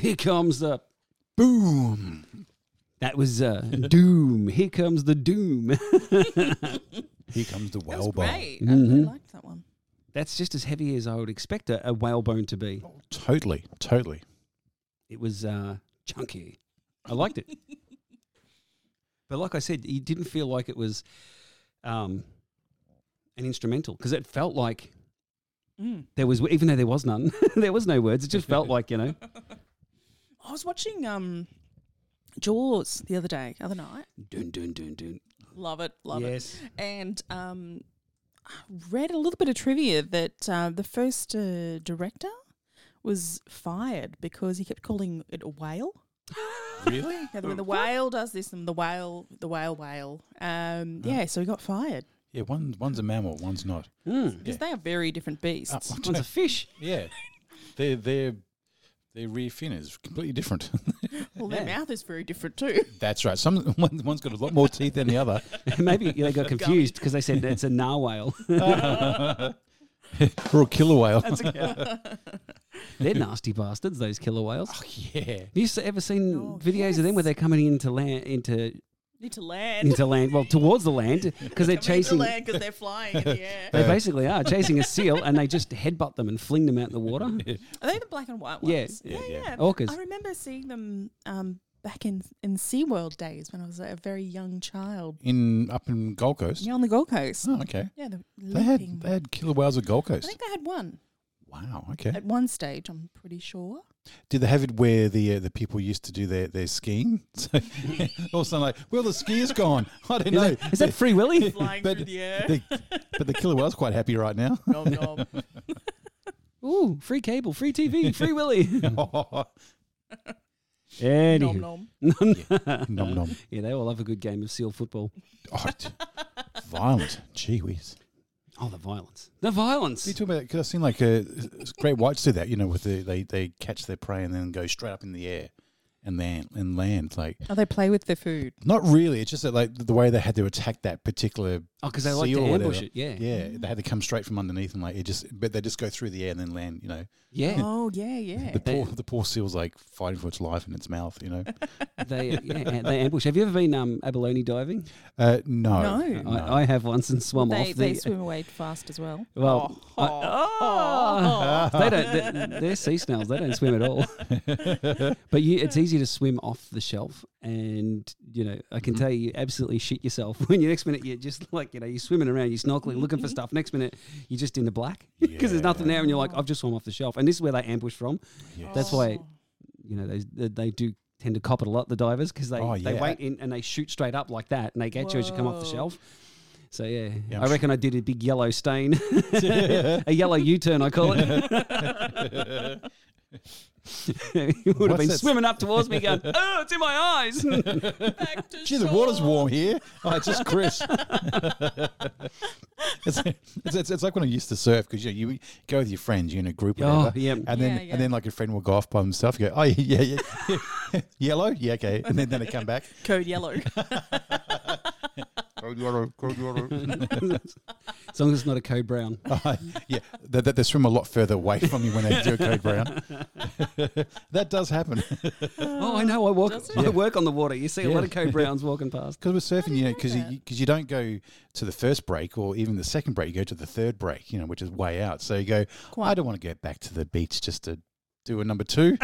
Here comes the Boom. that was uh, doom. Here comes the doom. Here comes the That was whalebone. great. I really Mhm. liked that one. That's just as heavy as I would expect a, a whalebone to be. Totally, totally. It was uh, chunky. I liked it. but like I said, it didn't feel like it was um, an instrumental because it felt like Mm. there was, even though there was none, there was no words. It just felt like, you know, I was watching um, Jaws the other day, other night. dun, dun, dun, dun. Love it, love yes. it. And um, I read a little bit of trivia that uh, the first uh, director was fired because he kept calling it a whale. Really? Yeah, when the whale does this and the whale, the whale, whale. Um, yeah, so he got fired Yeah, one one's a mammal, one's not. Mm. because they are very different beasts. Oh, One's a fish. yeah, their their their rear fin is completely different. well, their yeah. mouth is very different too. That's right. Some one, one's got a lot more teeth than the other. Maybe they got confused because they said it's a narwhal. or a killer whale. They're nasty bastards, those killer whales. Oh, yeah. Have you ever seen Oh, videos of them where they're coming into land, into Need to land. into land, well, towards the land because they're Coming into chasing. land because they're flying in the air. They basically are chasing a seal, and they just headbutt them and fling them out in the water. Are they the black and white ones? Yeah, yeah. yeah. Orcas. I remember seeing them um, back in in SeaWorld days when I was a very young child. In up in Gold Coast. Yeah, on the Gold Coast. Oh, okay. Yeah, the They had leaping. they had killer whales at Gold Coast. I think they had one Wow. Okay. at one stage. I'm pretty sure. Did they have it where the uh, the people used to do their, their skiing? So all of a sudden, like, well, the skiers gone. I don't know. Is that Free Willy? Flying But through the air. the, but the killer whale's quite happy right now. nom, nom. Ooh, free cable, free TV, Free Willy. nom Anywho. nom, nom. nom. Yeah, they all love a good game of seal football. Oh, violent. Gee whiz. Oh, the violence. The violence. You talk about because I've seen like uh, great whites do that. You know, with the they they catch their prey and then go straight up in the air and land and land. Like Oh, they play with their food. not really. It's just that like the way they had to attack that particular. Oh, because they like to ambush it. Yeah. Yeah, they had to come straight from underneath and like it just. But they just go through the air and then land. You know, Yeah. Oh, yeah, yeah. the poor the poor seal's like fighting for its life in its mouth. You know. They yeah, they ambush. Have you ever been um, abalone diving? Uh, no, No. I, I have once and swum they, off. they the, swim away fast as well. Well, Oh, I- oh, Oh, they don't. They're, they're sea snails. They don't swim at all. but you, it's easy to swim off the shelf, and you know I can Mhm. tell you, you absolutely shit yourself when you next minute you're just like you know you're swimming around, you're snorkeling, looking for stuff. Next minute you're just in the black because there's nothing there, and you're like, I've just swum off the shelf. And this is where they ambush from. Yes. That's why you know they they, they do tend to cop it a lot the divers because they Oh, they wait in and they shoot straight up like that, and they get you as you come off the shelf. So yeah, Yeah, I'm I sure- reckon I did a big yellow stain, a yellow U-turn, I call it. he would have been that? swimming up towards me, going, "Oh, it's in my eyes." Gee, the water's warm here. Oh, it's just Chris. it's, it's, it's, like when I used to surf because you, know, you go with your friends, you're in a group, oh, whatever, yeah. and then Yeah, yeah. and then like a friend will go off by himself. You go, oh yeah, yeah, yeah. yellow, yeah, okay, and then then they come back. Code yellow. as long as it's not a code brown. Oh, yeah, they, they, they swim a lot further away from you when they do a code brown. that does happen Oh, I know. I walk. I work on the water. You see a Yeah. lot of code browns walking past. because we're surfing, you know, know because you, because you don't go to the first break or even the second break. You go to the third break, you know, which is way out. So you go, I don't want to go back to the beach just to do a number two.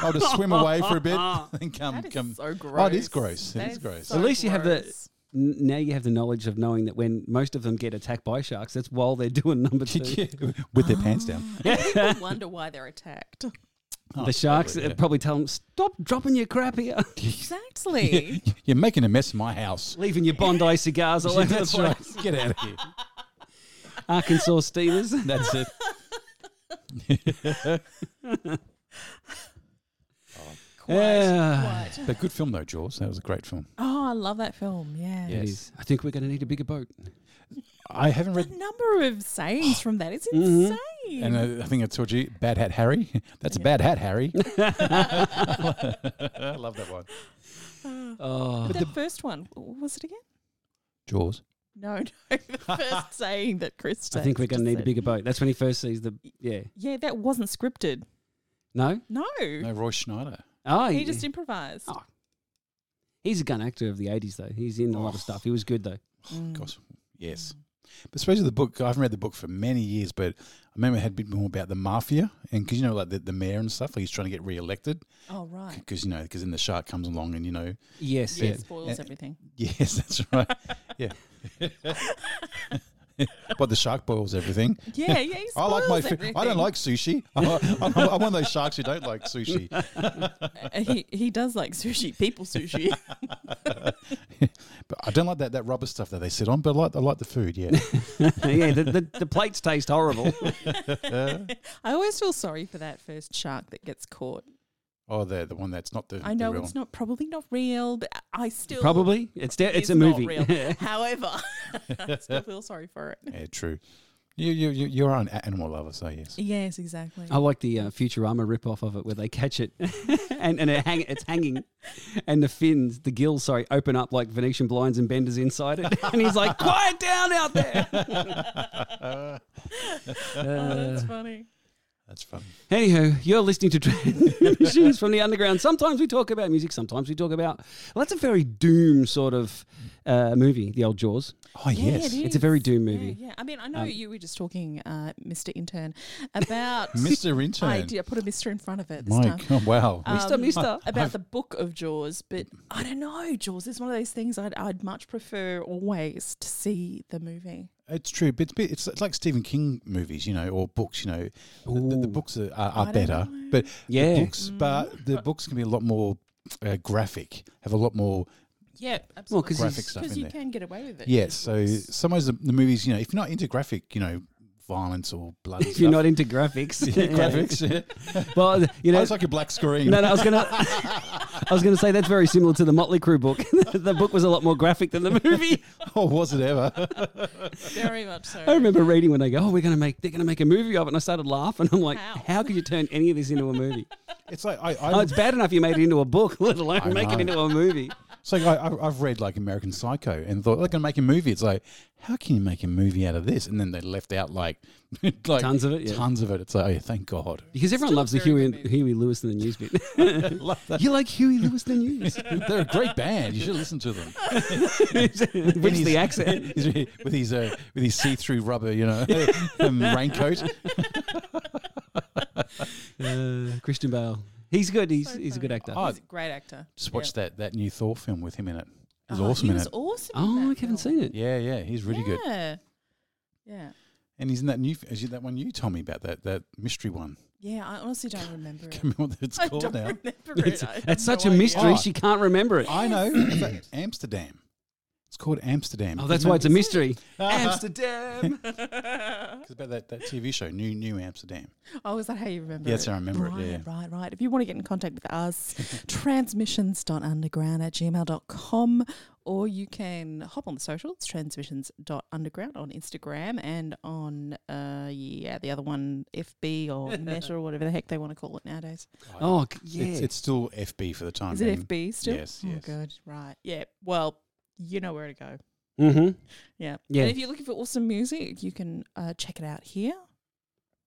I'll just swim away for a bit and come That is come. so gross. Oh, it is gross. It That is gross. so At least you have the- gross. N- Now you have the knowledge of knowing that when most of them get attacked by sharks, that's while they're doing number two. with their pants down. And people wonder why they're attacked. Oh, the sharks totally, uh, probably tell them, "Stop dropping your crap here, Exactly. yeah. You're making a mess of my house. leaving your Bondi cigars all over the place." right. Get out of here. Arkansas steamers. That's it. Quite, Yeah. quite. But good film though, Jaws. That was a great film. Oh, I love that film. Yeah. Yes. It is. I think we're going to need a bigger boat. I haven't The read, number of sayings from that, it's Mhm. insane. and uh, I think I told you, Bad Hat Harry. That's a bad hat, Harry. I love that one. Oh, but the first one, was it again? Jaws. No, no, the first saying that Chris I think we're going to just need a bigger boat. That's when he first sees the yeah. Yeah, that wasn't scripted. No. No, No, Roy Scheider. Oh, he just improvised. Oh. he's a gun actor of the '80s, though. He's in a lot of stuff. He was good though. Mm. Gosh, yes. But especially the book, I haven't read the book for many years, but I remember it had a bit more about the mafia and because you know, like the, the mayor and stuff, like he's trying to get re-elected Oh right. because you know, because then the shark comes along and you know, Yes. Yeah, Yeah. it spoils Uh, everything. yes, that's right, yeah. but the shark boils everything. Yeah, yeah. He I like my. Fi- I don't like sushi. I'm, I'm, I'm one of those sharks who don't like sushi. He he does like sushi, people sushi. But I don't like that, that rubber stuff that they sit on. But I like I like the food. Yeah. yeah. The, the, the plates taste horrible. I always feel sorry for that first shark that gets caught. Oh, the the one that's not the. I know the real it's not probably not real, but I still Probably. It's de- it's is a not movie. real. However, I still feel sorry for it. Yeah, true. You you you you're an animal lover, so yes. Yes, exactly. I like the uh, Futurama rip-off of it where they catch it and, and it hang, it's hanging and the fins, the gills, sorry, open up like Venetian blinds and benders inside it. And he's like, quiet down out there. oh, that's funny. That's fun. Anywho, you're listening to Transmissions from the Underground. Sometimes we talk about music, sometimes we talk about. Well, that's a very Doom sort of uh, movie, the old Jaws. Oh Yeah, yes, it It's a very. Doom movie. Yeah, I mean, I know Um, you were just talking, uh, Mr. Intern, about. Mr. Intern. I did. I put a Mister in front of it this My time. God, wow. Mister, mister. about the book of Jaws, but I don't know. Jaws is one of those things I'd, I'd much prefer always to see the movie. It's true, but it's, bit- it's like Stephen King movies, you know, or books. You know, the, the, the books are, are, are better, know. but Yeah. the books, but the books can be a lot more uh, graphic, have a lot more. Yeah, Well, absolutely. 'cause Graphic he's- stuff because you there. can get away with it. Yes, so in books. some of the, the movies, you know, if you're not into graphic, you know, violence or blood, and If you're not into graphics. yeah, graphics, yeah. Well, you Oh, know, it's like a black screen. no, no, I was gonna, I was gonna say that's very similar to the Motley Crue book. the book was a lot more graphic than the movie. or was it ever? very much so. I remember reading when they go, "Oh, we're gonna make, they're gonna make a movie of it," and I started laughing. I'm like, How? "How could you turn any of this into a movie? It's like I, I Oh, it's bad enough you made it into a book, let alone I make it into a movie." So I, I, I've read like American Psycho and thought they're going to make a movie. It's like, how can you make a movie out of this? And then they left out like, like Tons of it, yeah. tons of it. It's like, oh, yeah, thank God. Because everyone Still loves the very Huey, good. Huey Lewis and the News bit. Love that. you like Huey Lewis and the News? They're a great band. You should listen to them. Which the accent? with his uh, with his see through rubber, you know, um, raincoat. Uh, Christian Bale. He's good. He's So he's a good actor. Oh, He's a great actor. Just watched that that new Thor film with him in it. It was Oh, awesome he in was it. awesome. in Oh, that I haven't film. seen it. Yeah, yeah, he's really good. Yeah. Yeah. And he's in that new. Is it that one you told me about that that mystery one? Yeah, I honestly don't remember it. Can't remember what it's I called don't now. remember It's. I have it's such no a idea. mystery. Oh. She can't remember it. I know It's like Amsterdam. It's called Amsterdam. Oh, that's why it's a mystery. Amsterdam. Amsterdam. It's about that, that TV show, New New Amsterdam. Oh, is that how you remember Yeah, it? that's how I remember it, right, yeah. Right, right. If you want to get in contact with us, transmissions.underground at gmail.com or you can hop on the socials, transmissions.underground on Instagram and on, uh, yeah, the other one, FB or Meta or whatever the heck they want to call it nowadays. Oh, c- yeah. It's, it's still FB for the time Is being. it FB still? Yes, Oh, yes. good. Right. Yeah. Well, you know where to go. mm-hmm. Yeah. Yeah. And if you're looking for awesome music, you can uh, check it out here.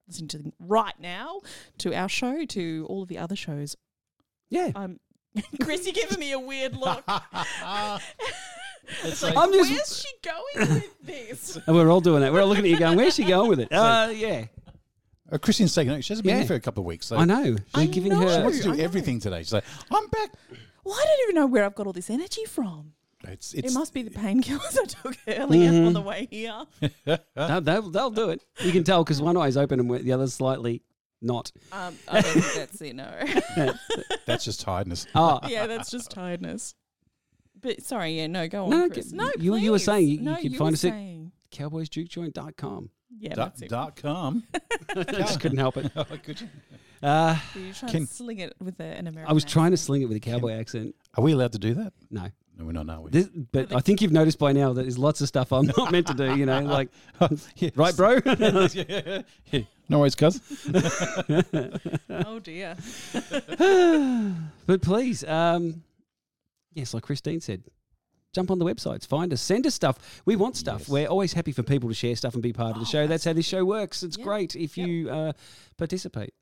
Listen to them right now to our show, to all of the other shows. Yeah. Um, Chris, you're giving me a weird look. It's like, I'm just- where's she going with this? And we're all doing that. We're all looking at you going, where's she going with it? Uh, yeah. Uh, Christine's taking it. She hasn't been Yeah. here for a couple of weeks. So I know. We're giving know. She her. wants to do everything today. She's like, I'm back. Well, I don't even know where I've got all this energy from. It's, It must be the painkillers I took earlier Mhm. on the way here. They'll, they'll, they'll do it. You can tell because one eye's open and the other's slightly not. Um, I don't think that's it, no. that's just tiredness. Oh, yeah, that's just tiredness. But sorry, yeah, no, go on, No, no, Chris. No, you- you were saying you- you no, could you find were us at- saying. cowboysjukejoint.com. Yeah, Dot, that's it. dot com. I just couldn't help it. oh, could you? Uh, Were you trying Can- to sling it with a, an American I was trying to sling it with a cowboy accent. Are we allowed to do that? No. No, we're not, are we? This, but I think you've noticed by now that there's lots of stuff I'm not meant to do, you know, like, Yeah. right, bro? yeah. yeah. No worries, cuz. Oh dear. but please, um, yes, like Christine said, jump on the websites, find us, send us stuff. We want stuff. Yes. We're always happy for people to share stuff and be part of the Oh, show. That's how this show works. It's Yeah. great if Yep. you uh, participate.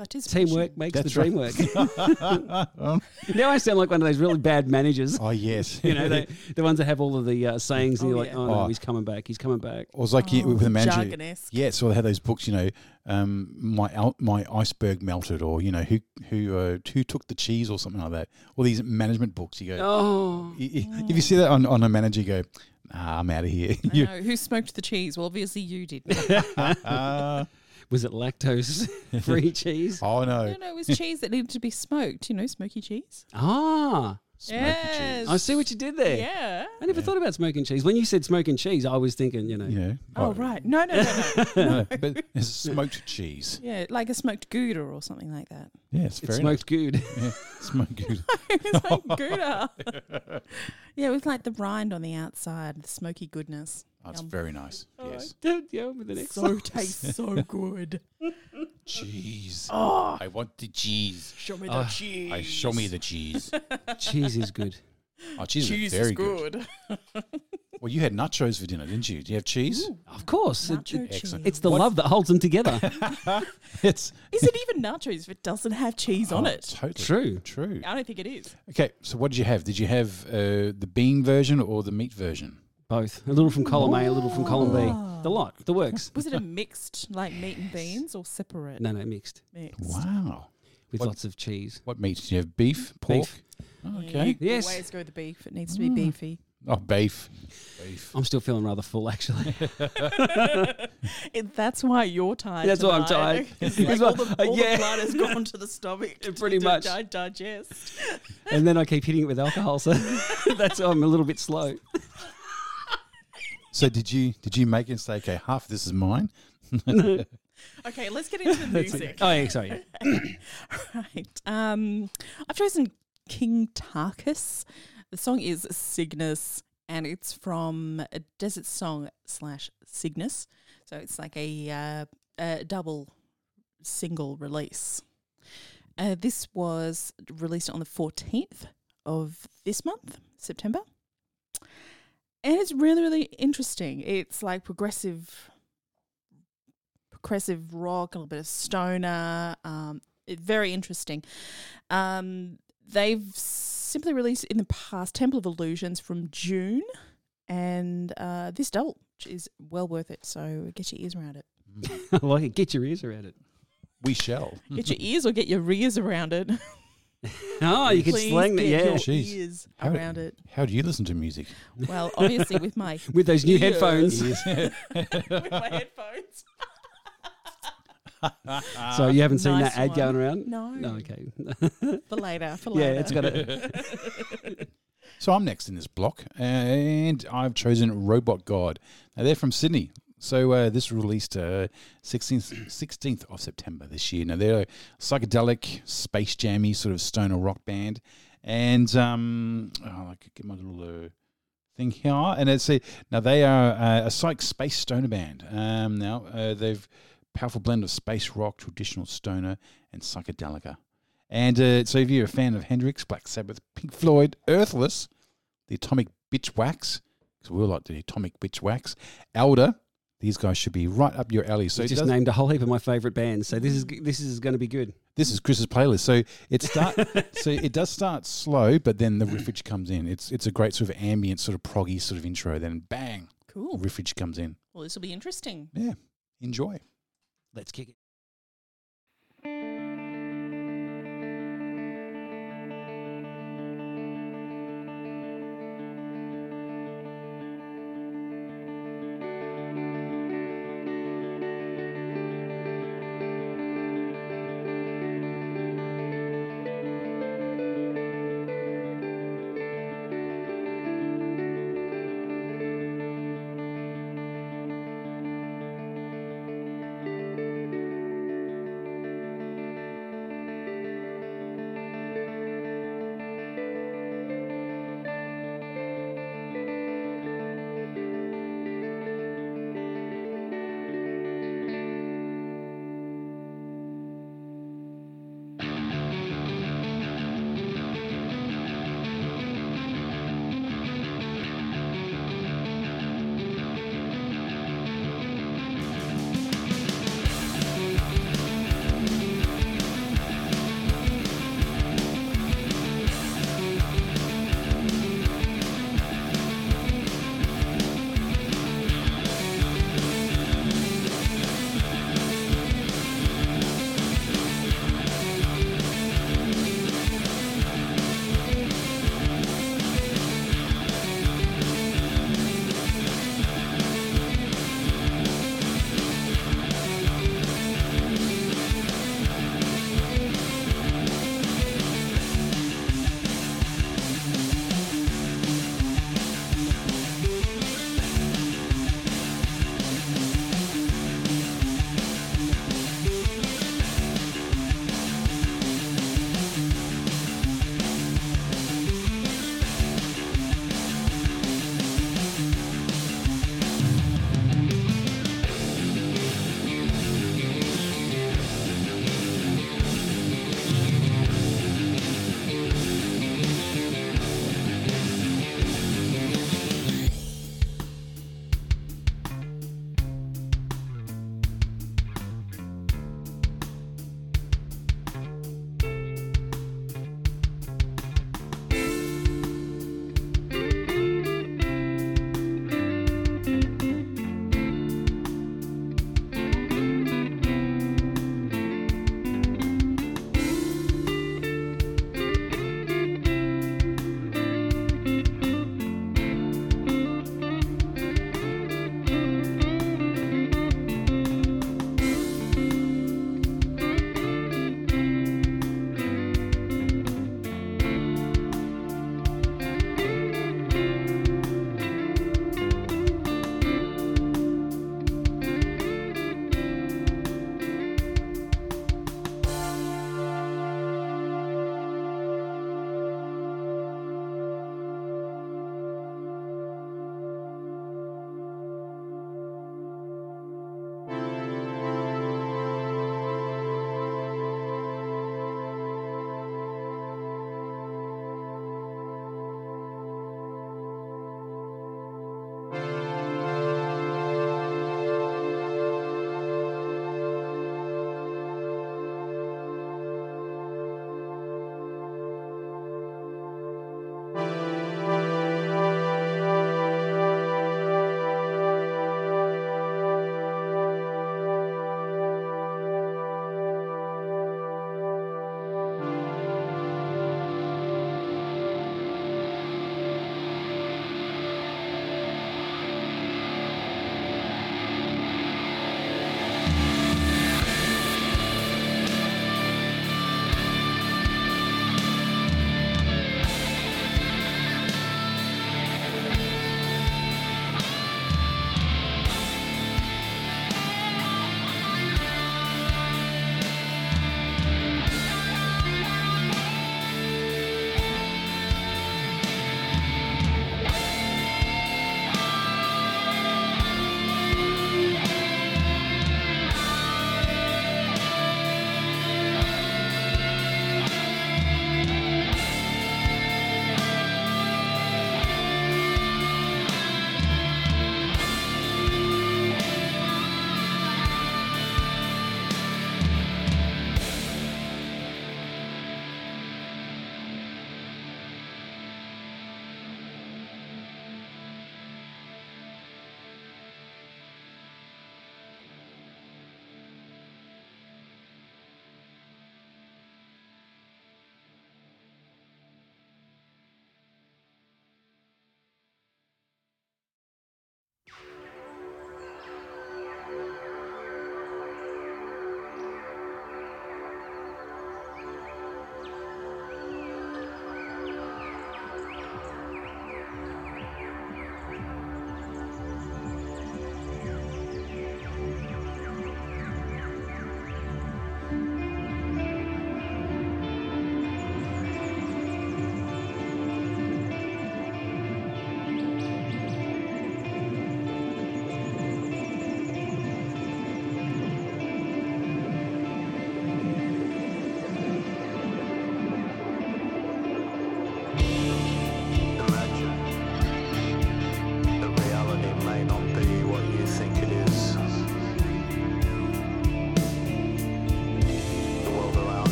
Participation. Teamwork makes That's the dream right. work. now I sound like one of those really bad managers. oh yes, You know, they, the ones that have all of the uh, sayings, and Oh, you're like, yeah. oh no, Oh. he's coming back, he's coming back. Or it's like you, Oh, with the manager. jargon-esque. Yeah, so they had those books, you know, um, my my iceberg melted, or you know, who who uh, who took the cheese, or something like that. All these management books, you go. Oh, i- i- If you see that on, on a manager, you go, nah, I'm out of here. I You- know. Who smoked the cheese? Well, obviously you did. Was it lactose free cheese? oh no, no, no, it was cheese that needed to be smoked. You know, smoky cheese. Ah, smoky Yes. cheese. I see what you did there. Yeah. I never thought about smoking cheese. When you said smoking cheese, I was thinking, you know, You know, Oh, right. No, no, no, no. no, but it's smoked cheese. yeah, like a smoked gouda or something like that. Yeah, it's it's very smoked good. nice. Yeah, smoked good. it's like gouda. yeah, with like the rind on the outside, the smoky goodness. It's Yum. very nice. Yes, don't go with the next So one. tastes so good. cheese. Oh, I want the cheese. show me the cheese. I show me the cheese. cheese is good. Oh, cheese, cheese is very is good. good. Well, you had nachos for dinner, didn't you? Do you have cheese? Ooh, Of course, it- nacho it- Excellent. cheese. it's the What- love that holds them together. It's Is it even nachos if it doesn't have cheese on oh, it? Totally True. True. I don't think it is. Okay, so what did you have? Did you have uh, the bean version or the meat version? Both. A little from column A, a little from column B. The lot. The works. Was it a mixed like meat and beans or separate? No, no, mixed Mixed. Wow. with What- lots of cheese. What meat? do you have beef, pork? Beef. Oh, Yeah, okay. you Yes. Always go with the beef. It needs to be Mm. beefy. Oh, beef. Beef. I'm still feeling rather full, actually. It- that's why you're tired. That's why I'm tonight. tired. 'Cause, It's like, all the, all yeah. the blood has gone to the stomach. to- Pretty to much. di- digest. and then I keep hitting it with alcohol, so that's why I'm a little bit slow. So did you did you make it and say, okay, half of this is mine? Okay, let's get into the music. Oh, yeah, sorry. right. Um, I've chosen King Tarkus. The song is Cygnus, and it's from a Desert Song slash Cygnus. So it's like a, uh, a double single release. Uh, this was released on the 14th of this month, September. And it's really, really interesting. It's like progressive progressive rock, a little bit of stoner. Um, it, very interesting. Um, they've simply released in the past Temple of Illusions from June, and uh, this double is well worth it. So get your ears around it. I like it. Get your ears around it. We shall. Get your ears or get your rears around it. Oh, you could Please slang that, get yeah. your Jeez. ears How- around it. How do you listen to music? Well, obviously with my With those new Ears. headphones. with my headphones. So you haven't seen Nice that ad one. going around? No. No, okay. For later. For yeah, later. it's got a. So I'm next in this block, and I've chosen Robot God. Now they're from Sydney. So uh, this released uh, 16th, 16th of September this year. Now they're a psychedelic, space jammy sort of stoner rock band, and um, oh, I could get my little uh, thing here. And it's a, now they are uh, a psych space stoner band. Um, now uh, they've powerful blend of space rock, traditional stoner, and psychedelica. And uh, so if you're a fan of Hendrix, Black Sabbath, Pink Floyd, Earthless, the Atomic Bitchwax, because we all like the Atomic Bitchwax, Elder, these guys should be right up your alley. So So it just named a whole heap of my favourite bands. So this is this is going to be good. this is Chris's playlist. So it start so it does start slow, but then the riffage comes in. It's it's a great sort of ambient, sort of proggy sort of intro. Then bang, Cool. riffage comes in. Well, this will be interesting. Yeah, enjoy. Let's kick it.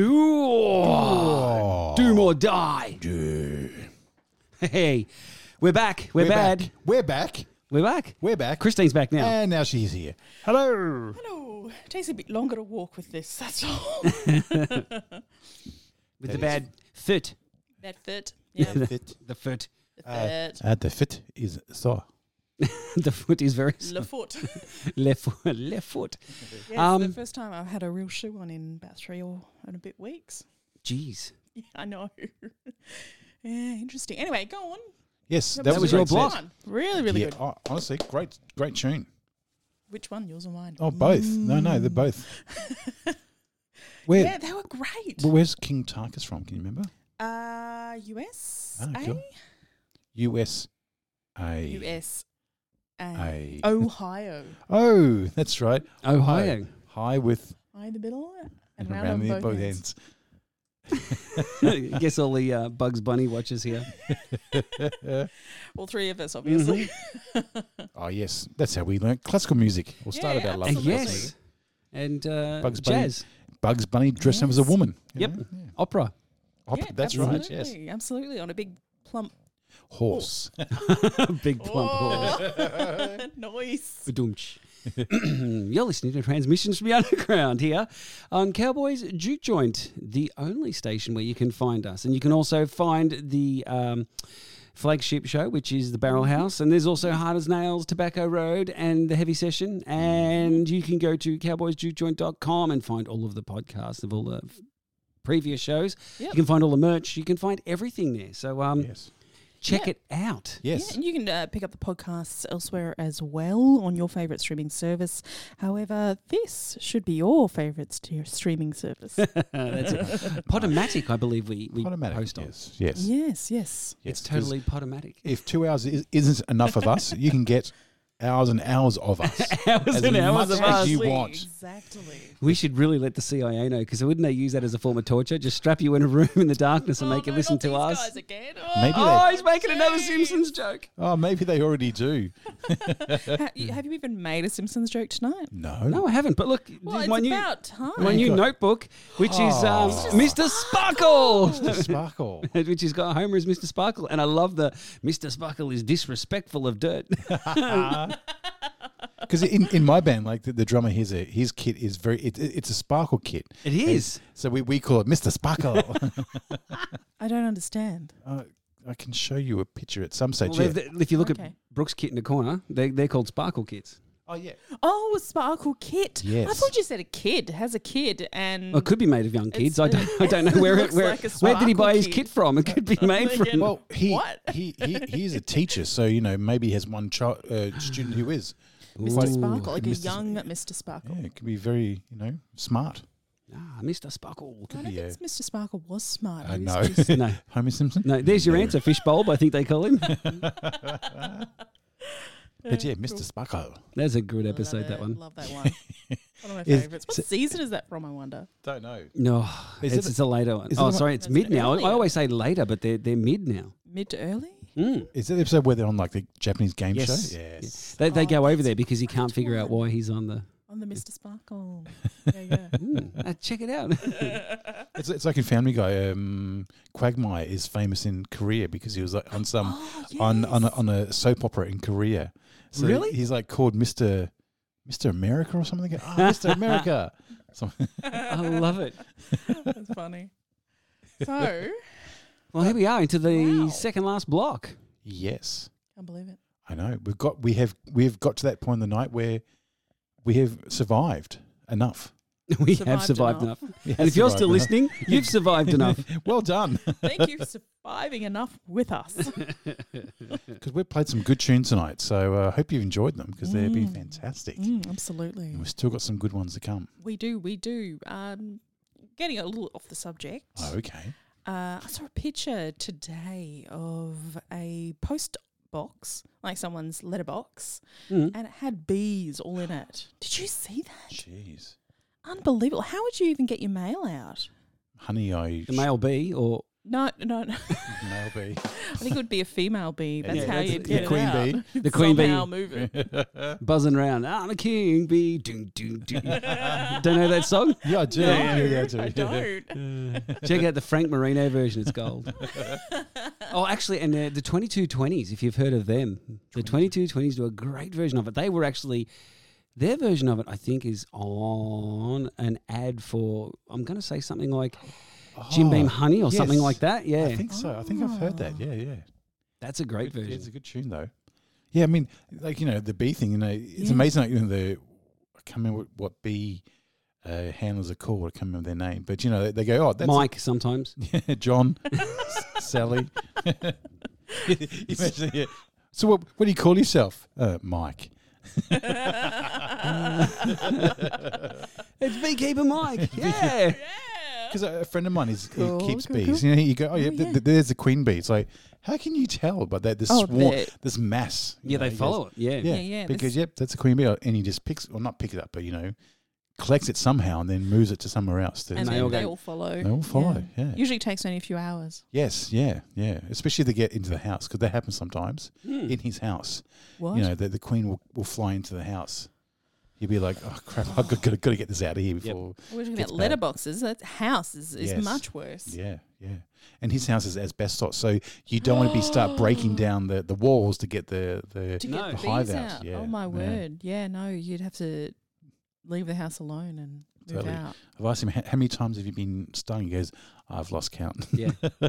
Do Doom or die. Hey, we're back. We're, bad. Back. We're back. We're back. We're back. Christine's back now. And now she's here. Hello. Hello. It Takes a bit longer to walk with this. That's all. with That the is- bad foot. that fit. Yeah. The fit, The foot. the fit. uh, the fit is sore. the foot is very Le foot. left foot. Left foot. Yeah, it's Um, the first time I've had a real shoe on in about three or and a bit weeks. Jeez. Yeah, I know. yeah, interesting. Anyway, go on. Yes, That that, was was, your a block. set. Really, really Yeah, good. oh, honestly, great, great tune. Which one? Yours or mine? Oh, both. No, no, they're both. Where, Yeah, they were great. well, where's King Tarkus from? Can you remember? Uh, US. Ah, cool. US. A. US. A. Ohio. Oh, that's right. Ohio. High with High in the middle and, and round, around on the both, both ends. ends. Guess all the uh, Bugs Bunny watchers here. All three of us, obviously. oh yes, that's how we learnt classical music. Or started Yeah, our love And for classical. yes. And uh, Bugs Bunny. jazz. Bugs Bunny dressed up as a Yes. woman. you Yep. know? Yeah. Opera. Op- Yeah, that's right. Yes. absolutely, Absolutely. On a big plump Horse. Big plump horse. Oh, nice. Ba-doomch. You're listening to Transmissions from the Underground here on Cowboys Juke Joint, the only station where you can find us. And you can also find the um, flagship show, which is the Barrel House. And there's also Hard as Nails, Tobacco Road, and the Heavy Session. And you can go to cowboysjukejoint.com and find all of the podcasts of all the f- previous shows. Yep. You can find all the merch. You can find everything there. So um, yes. Check Yeah. it out. Yes. Yeah, and you can uh, pick up the podcasts elsewhere as well on your favourite streaming service. However, this should be your favourite st- streaming service. That's it. Podomatic, I believe we, we Automatic. post on. Yes. Yes. yes, yes. It's totally Podomatic. If two hours is, isn't enough of us, you can get hours and hours of us. hours As and hours much of as us. you Exactly, want. Exactly. We should really let the CIA know because wouldn't they use that as a form of torture? Just strap you in a room in the darkness and Oh, make you listen to these us. guys again. Maybe Oh, he's making another. Simpsons joke. Oh, maybe they already do. Ha- you- have you even made a Simpsons joke tonight? No. No, I haven't. But look, Well, my it's new about time. my new God. notebook, which is um, Oh. Mr. Sparkle. Mr. Sparkle. Which has got Homer as Mr. Sparkle, and I love the Mr. Sparkle is disrespectful of dirt. Because in, in my band, like the, the drummer, his his kit is very it, it- it's a sparkle kit. It is. So we, we call it Mr. Sparkle. I don't understand. uh, I can show you a picture at some stage. Well, yeah. if you look Okay. at Brooks' kit in the corner, they they're called Sparkle kits. Oh yeah. Oh, a sparkle kit. I thought you said a kid has a kid and Well, it could be made of young kids. I don't I don't know where it, looks where like a where did he buy Sparkle his kit. kit from? It could be made from. Well, he, What? he he he's a teacher, so you know maybe he has one child, uh, student who is. Mr. Ooh. Sparkle, like a Mr. young Mr. Sparkle. Yeah, it can be very you know smart. Ah, Mr. Sparkle. I don't be, think uh, Mr. Sparkle was smart. I He know. just- No, Homer Simpson. no. There's your answer. Fishbowl, I think they call him. But yeah, Mr. Sparkle. That's a good Love episode. That it, one. Love that one. One of my Is- favourites. What so- season is that from? I wonder. Don't know. No, Is it's, it- it's a later one. is it Oh, the sorry, it's That's mid an now. I earlier. always say later, but they're they're mid now. Mid to early? Mm. Is that the episode where they're on like the Japanese game Yes. show? Yes. They they Oh, go over that's there because he can't great figure out why he's on the. On the Mr. Sparkle. yeah, yeah. Mm, uh, check it out. It's, it's like in Family Guy. Um, Quagmire is famous in Korea because he was like on some oh, on on a, yes. on a soap opera in Korea. So Really? He's like called Mister Mister America or something. Oh, Mister America. I love it. That's funny. So, Well, here we are into the Wow. second last block. yes, can't believe it. I know. We've got we have we've got to that point in the night where we have survived enough. We have Survived survived enough. enough. We have And if you're still enough. listening, you've survived enough. well done. Thank you for surviving enough with us. Because we've played some good tunes tonight, so I uh, hope you've enjoyed them because they've been Mm. fantastic. Mm, absolutely. And we've still got some good ones to come. We do, we do. Um, getting a little off the subject. Oh, okay. Uh, I saw a picture today of a post box, like someone's letterbox, Mm. and it had bees all in it. Did you see that? Jeez. Unbelievable. How would you even get your mail out? Honey, I The male bee or No, no, no. Male bee. I think it would be a female bee. That's Yeah, how that's- you'd yeah, get queen it out. The queen bee. Somehow move it. Buzzing around. I'm a king bee. Ding, ding, ding. Don't know that song? Yeah, I do. No, Yeah, yeah, I do. I don't. Check out the Frank Marino version. It's gold. oh, actually, and uh, the 2220s, if you've heard of them, the 2220s do a great version of it. They were actually, their version of it, I think, is on an ad for, I'm going to say something like Jim Oh, Beam Honey or something like that. Yeah. I think so. I think I've heard that. Yeah, yeah. That's a great Good- version. It's a good tune though. Yeah, I mean, like you know, the B thing. You know, it's Yeah. amazing. Like, you know, the I can't remember what, what bee uh, handlers are called. I can't remember their name, but you know, they, they go, "Oh, that's Mike sometimes. Yeah, John, Sally. Imagine, yeah. So, what, what do you call yourself, uh, Mike? It's Beekeeper Mike. Yeah. Because a, a friend of mine is Cool, he keeps cool, bees. cool. You know, you go, "Oh yeah, Oh, th- yeah. th- there's the queen bee." It's like, how can you tell? But that this Oh, swarm, the- this mass. you Yeah, know, they he follow goes, it. Yeah. Yeah, Yeah, yeah, Because yep, that's a queen bee, and he just picks or not pick it up, but you know, collects it somehow and then moves it to somewhere else. To, and they all they all follow. they all follow. Yeah. Usually takes only a few hours. Yes. Yeah. Yeah. Especially to get into the house because that happens sometimes Hmm. in his house. What? You know, the, the queen will, will fly into the house. You'd be like, oh crap, I've got, got, to get this out of here before. We're talking about bad. letterboxes. That house is, is Yes. much worse. Yeah, yeah. And his house is asbestos, so you don't want to be start breaking down the, the walls to get the the. To get The the hive out, out. yeah, Oh my yeah. word. Yeah, no, you'd have to leave the house alone and move Totally. out. I've asked him how, how many times have you been stung. He goes, I've lost count. Yeah.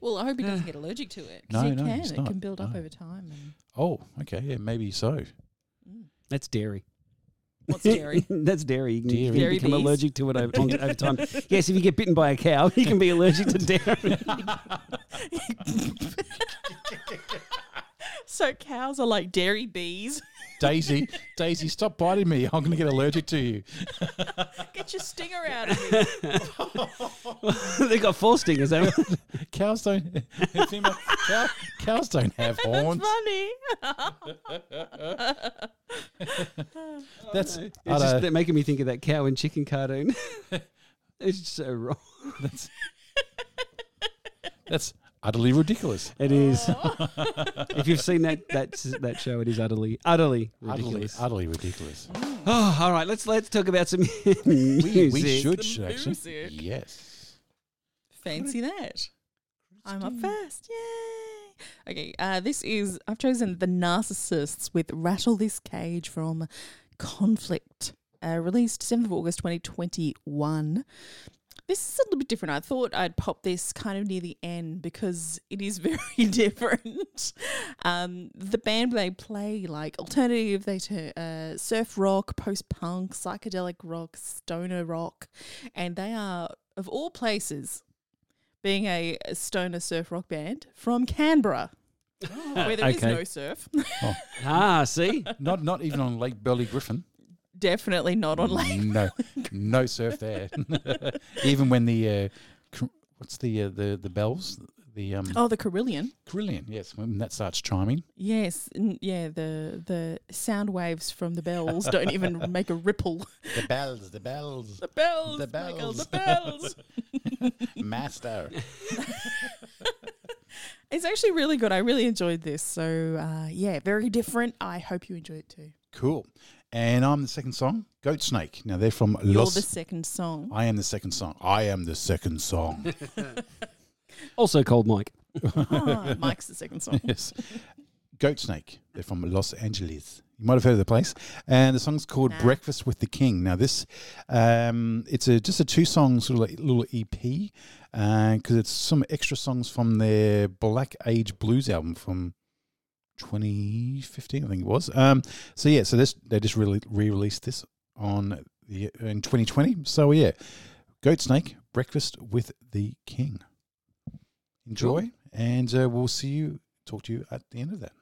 Well, I hope he doesn't get allergic to it. 'cause No, you no, can. he's It not. can build up No. over time. And, oh, okay, yeah, maybe so. mm. That's dairy. What's dairy? That's dairy. You can, you Dairy. can Dairy become bees. allergic to it over, on- over time. Yes, if you get bitten by a cow, you can be allergic to dairy. so cows are like dairy bees. Daisy, Daisy, stop biting me. I'm going to get allergic to you. Get your stinger out of me. they got four stingers. haven't they? Cows don't. female, cow, cows don't have horns. Funny. That's It's just don't- they're making me think of that cow and chicken cartoon. it's so wrong. that's that's utterly ridiculous. It is. if you've seen that that that show, it is utterly, utterly Utterly, ridiculous. utterly ridiculous. Oh, all right. Let's let's talk about some music. We, we should The actually. music. Yes. Fancy that. I'm up first. Yay. Okay, uh, this is, I've chosen The Narcissists with Rattle This Cage from Conflict, uh, released 7th of August 2021. This is a little bit different. I thought I'd pop this kind of near the end because it is very different. Um, the band they play like alternative, they turn uh, surf rock, post punk, psychedelic rock, stoner rock, and they are of all places being a, a stoner surf rock band from Canberra, where there is okay. no surf. Ah, see, Not not even on Lake Burley Griffin. Definitely not on Lake. No, no surf there. even when the uh, cr- what's the uh, the the bells the um Oh, the Carillon. Carillon, yes, when that starts chiming. Yes, n- yeah. The the sound waves from the bells don't even make a ripple. The bells, the bells, The bells, The Michael, the bells. bells. master. It's actually really good. I really enjoyed this. So uh, yeah, very different. I hope you enjoy it too. Cool. And I'm the second song, Goatsnake. Now they're from Los Angeles. You're Los. the second song. I am the second song. I am the second song. also called Mike. Ah, Mike's the second song. yes. Goatsnake. They're from Los Angeles. You might have heard of the place. And the song's called Nah. Breakfast with the King. Now this, um, it's a just a two song sort of like little EP because it's some extra songs from their Black Age Blues album from 2015, I think it was. Um, so yeah, so this they just really re-released this on the in 2020. So yeah, Goatsnake, Breakfast with the King. Enjoy, and uh, we'll see you. Talk to you at the end of that.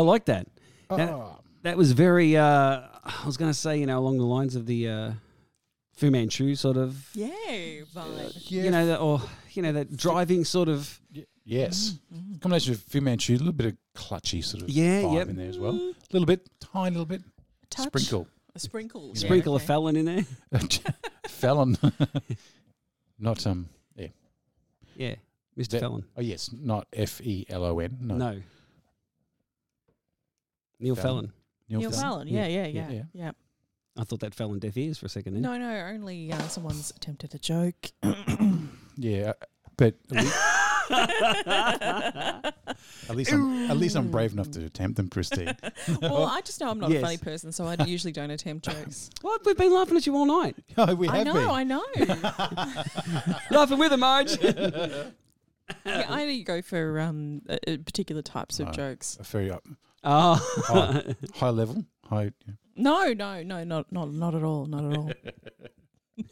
I like that. That, Ah. that was very. Uh, I was going to say, you know, along the lines of the uh, Fu Manchu sort of, Yeah, vibe. Yeah, you know, that, or you know, that driving sort of. y- yes. Combination of Fu Manchu, a little bit of clutchy sort of Yeah, vibe yep. in there as well. A little bit, tiny little bit. Touch. Sprinkle. A sprinkle. Sprinkle yeah, a felon in there. Felon. not, um, yeah. Yeah, Mr. That- Felon. Oh, yes, not F E L O N. No. No. Neil Felon. Fallon. Neil Fallon. Yeah, yeah, yeah, Yeah. yeah. I thought that fell on deaf ears for a second. Then. No, no, only uh, someone's attempted a joke. Yeah, but at least, at least I'm at least I'm brave enough to attempt them, Christine. well, I just know I'm not Yes. a funny person, so I usually don't attempt jokes. What? We've been laughing at you all night. Oh, we I have know, been. I know. laughing with her, Marge. yeah, I only go for um, uh, uh, particular types of jokes. A very up, oh. high, high level, high. No, no, no, not not not at all, not at all.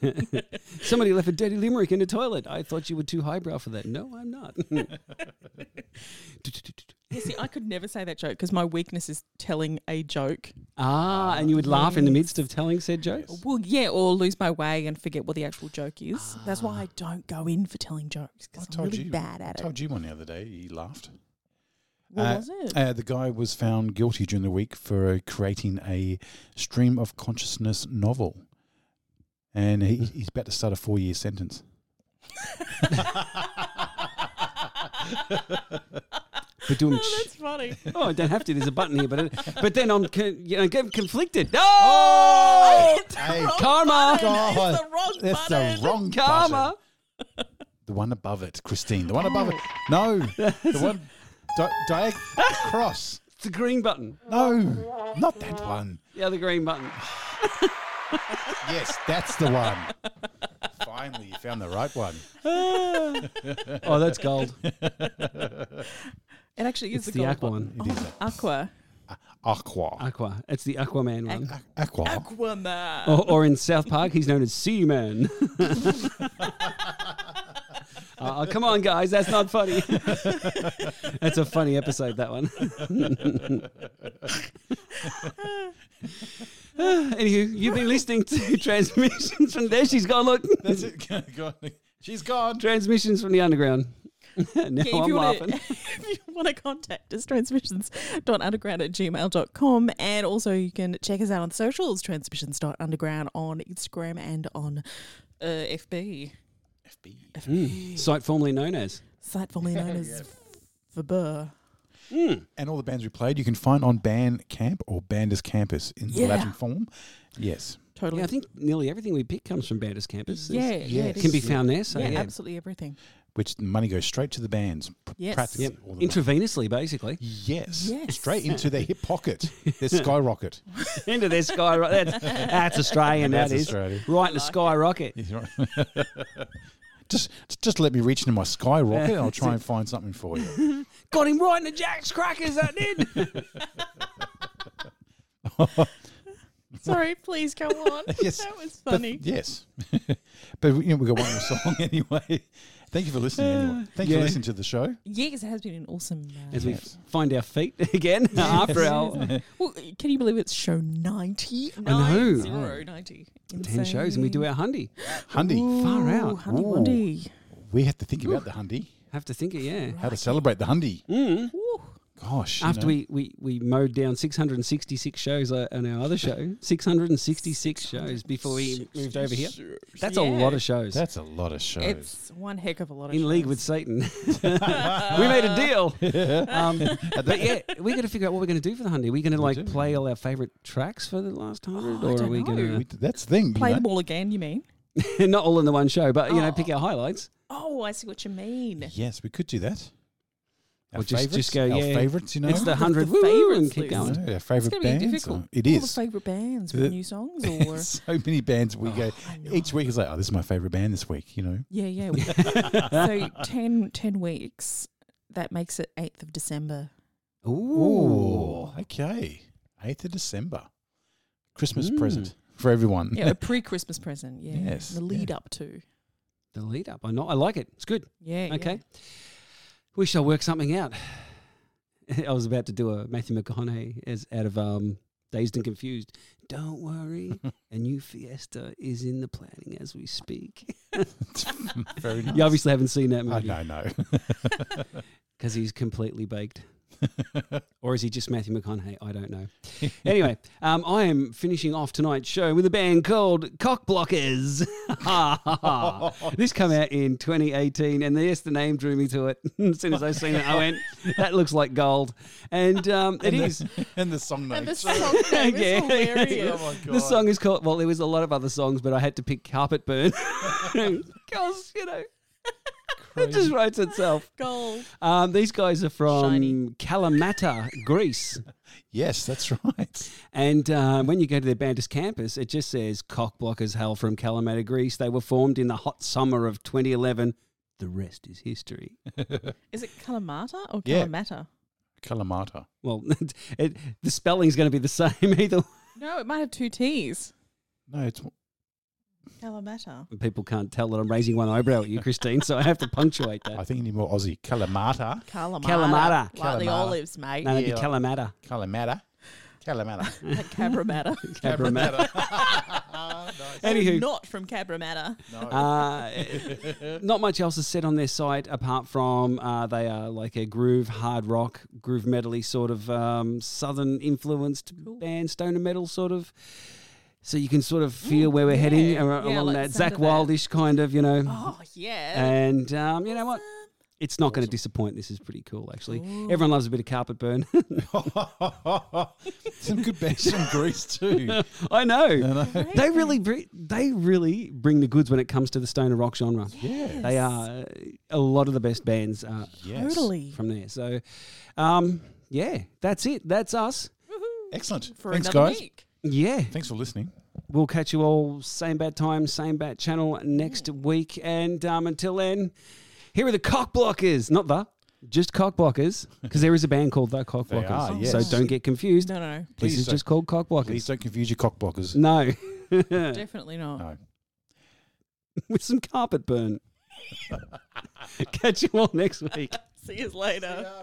Somebody left a dirty limerick in the toilet. I thought you were too highbrow for that. No, I'm not. You see, I could never say that joke because my weakness is telling a joke. ah, and you would laugh in the midst of telling said jokes? Well, yeah, or lose my way and forget what the actual joke is. That's why I don't go in for telling jokes I because I'm told really you. bad I at it. told you one the other day. You laughed. What Uh, was it? Uh, the guy was found guilty during the week for uh, creating a stream of consciousness novel, and he, he's about to start a four-year sentence. But doing oh, that's funny. oh, I don't have to. There's a button here, but it, but then I'm con- you know get conflicted. No, Oh, Hey, karma, God, It's the wrong that's button. the wrong karma. button. The one above it, Christine. The one above it. No, the one di- diag cross. It's the green button. No, not that one. Yeah, the green button. Yes, that's the one. Finally, you found the right one. Oh, that's gold. It actually is It's the, the gold aqua button. one. It is oh, Aqua. Aqua. Aqua. It's the Aquaman one. Aqua. Aquaman. Or, or in South Park, he's known as Seaman. Oh, come on, guys, that's not funny. that's a funny episode, that one. Anywho, you've been listening to transmissions from there. She's gone. Look, That's it. Go on. She's gone. transmissions from the underground. now Yeah, I'm if, you laughing. wanna, if you want to contact us, transmissions.underground at gmail.com. And also, you can check us out on the socials, transmissions.underground on Instagram and on uh, FB. FB. Mm, site formerly known as. Site formerly known as Verbur. And all the bands we played, you can find on Bandcamp or Banders Campus in Yeah. Latin form. Yes. Totally. Yeah, I think nearly everything we pick comes from Banders Campus. Yeah, It's- yeah, it can be found there. So yeah, yeah, absolutely everything. Which money goes straight to the bands. p- Yes. Practically Yep. all the way. intravenously, basically, Yes. Yes. Straight into their hip pocket. Their skyrocket. into their sky. That's, that's Australian. That's that is Australia. right in the skyrocket. Just, just let me reach into my skyrocket and I'll try and find something for you. Got him right in the Jack's crackers. That did. Sorry, please go on. Yes, That was But- funny. yes. but you know, we've got one more song anyway. Thank you for listening anyway. Thank you Yeah. for listening to the show. yes, it has been an awesome. Uh, As we find our feet again after our well, can you believe it's show 90? I know. Zero, 90. ten shows, and we do our hundy. Hundy. Far out. Hundy Ooh. Wundy. We have to think about the Hundy. Have to think it. Yeah. How to celebrate the Hundy. Mm. Ooh. Gosh. you After know. we, we, we mowed down 666 shows uh, on our other show, 666 shows before we moved over here. That's a lot of shows. That's a lot of shows. It's one heck of a lot of in league shows. with Satan. we made a deal. Um, but yeah, we got to figure out what we're going to do for the hundred. Are we going to like do. play all our favorite tracks for the last hundred, Oh, or are don't we know. going We- to? that's the thing. you Play know. them all again, you mean? Not all in the one show, but you know, Oh. pick our highlights. Oh, I see what you mean. Yes, we could do that. Our Or just- favourites, just go, our yeah. favourites, you know. It's the the hundred woo and favourites keep list. going. Yeah, our favourite going to be bands. difficult. or- It All the favourite bands with The- new songs, or so many bands we go. Oh, I know. Each week is like, oh, this is my favourite band this week. You know. yeah, yeah. so 10, 10 weeks. That makes it eighth of December. Ooh. okay. Eighth of December, Christmas Mm. present for everyone. Yeah, a pre-Christmas present. Yeah, Yes, the lead yeah. up to. The lead up. I know. I like it. It's good. Yeah. Okay. We shall work something out. I was about to do a Matthew McConaughey as out of um, Dazed and Confused. Don't worry, a new Fiesta is in the planning as we speak. Very nice. You obviously haven't seen that movie no, no. because he's completely baked. Or is he just Matthew McConaughey? I don't know. Anyway, um, I am finishing off tonight's show with a band called Cockblockers. this came out in 2018, and yes, the name drew me to it. as soon as I seen it, I went, "That looks like gold," and um, it And the- is. and the song And the song name is Yeah. hilarious. Oh my The song is called. Well, there was a lot of other songs, but I had to pick "Carpet Burn" because you know it just writes itself. Gold. Um, these guys are from Shiny. Kalamata, Greece. Yes, that's right. And uh, when you go to their Bandus campus, it just says Cockblockers hail from Kalamata, Greece. They were formed in the hot summer of 2011. The rest is history. Is it Kalamata or Yeah. Kalamata? Kalamata. Well, it, the spelling's going to be the same either. No, it might have two T's. No, it's Kalamata. People can't tell that I'm raising one eyebrow at you, Christine, so I have to punctuate that. I think you need more Aussie. Kalamata. Kalamata. Kalamata. Like the Kalamata. olives, mate. No, that'd Yeah. be Kalamata. Kalamata. Kalamata. Like Cabramatta. Cabramatta. nice. Anywho. Not from Cabramatta. No. Uh, not much else is said on their site apart from uh, they are like a groove, hard rock, groove metally sort of um, southern influenced Cool. band, stoner metal sort of. So you can sort of feel where we're heading yeah. ar- Yeah, along like that Zach of that. Wildish kind of, you know. Oh, yeah. And um, you know what? It's not going to disappoint. This is pretty cool, actually. Everyone loves a bit of carpet burn. Some good bands from Greece too. I know. know. They really, br- they really bring the goods when it comes to the stoner rock genre. Yeah. They are a lot of the best bands uh, Yes. Totally. from there. So, um, yeah, that's it. That's us. Excellent. For Thanks, guys. week. Yeah, Thanks for listening. We'll catch you all same bad time, same bad channel next week. And um, until then, here are the cock blockers. Not the, just cock blockers, because there is a band called the cock They blockers. are, So don't get confused. No, no, This Please is don't- just called cock blockers. Please don't confuse your cock blockers. No, no. Definitely not. No. with some carpet burn. catch you all next week. See you later.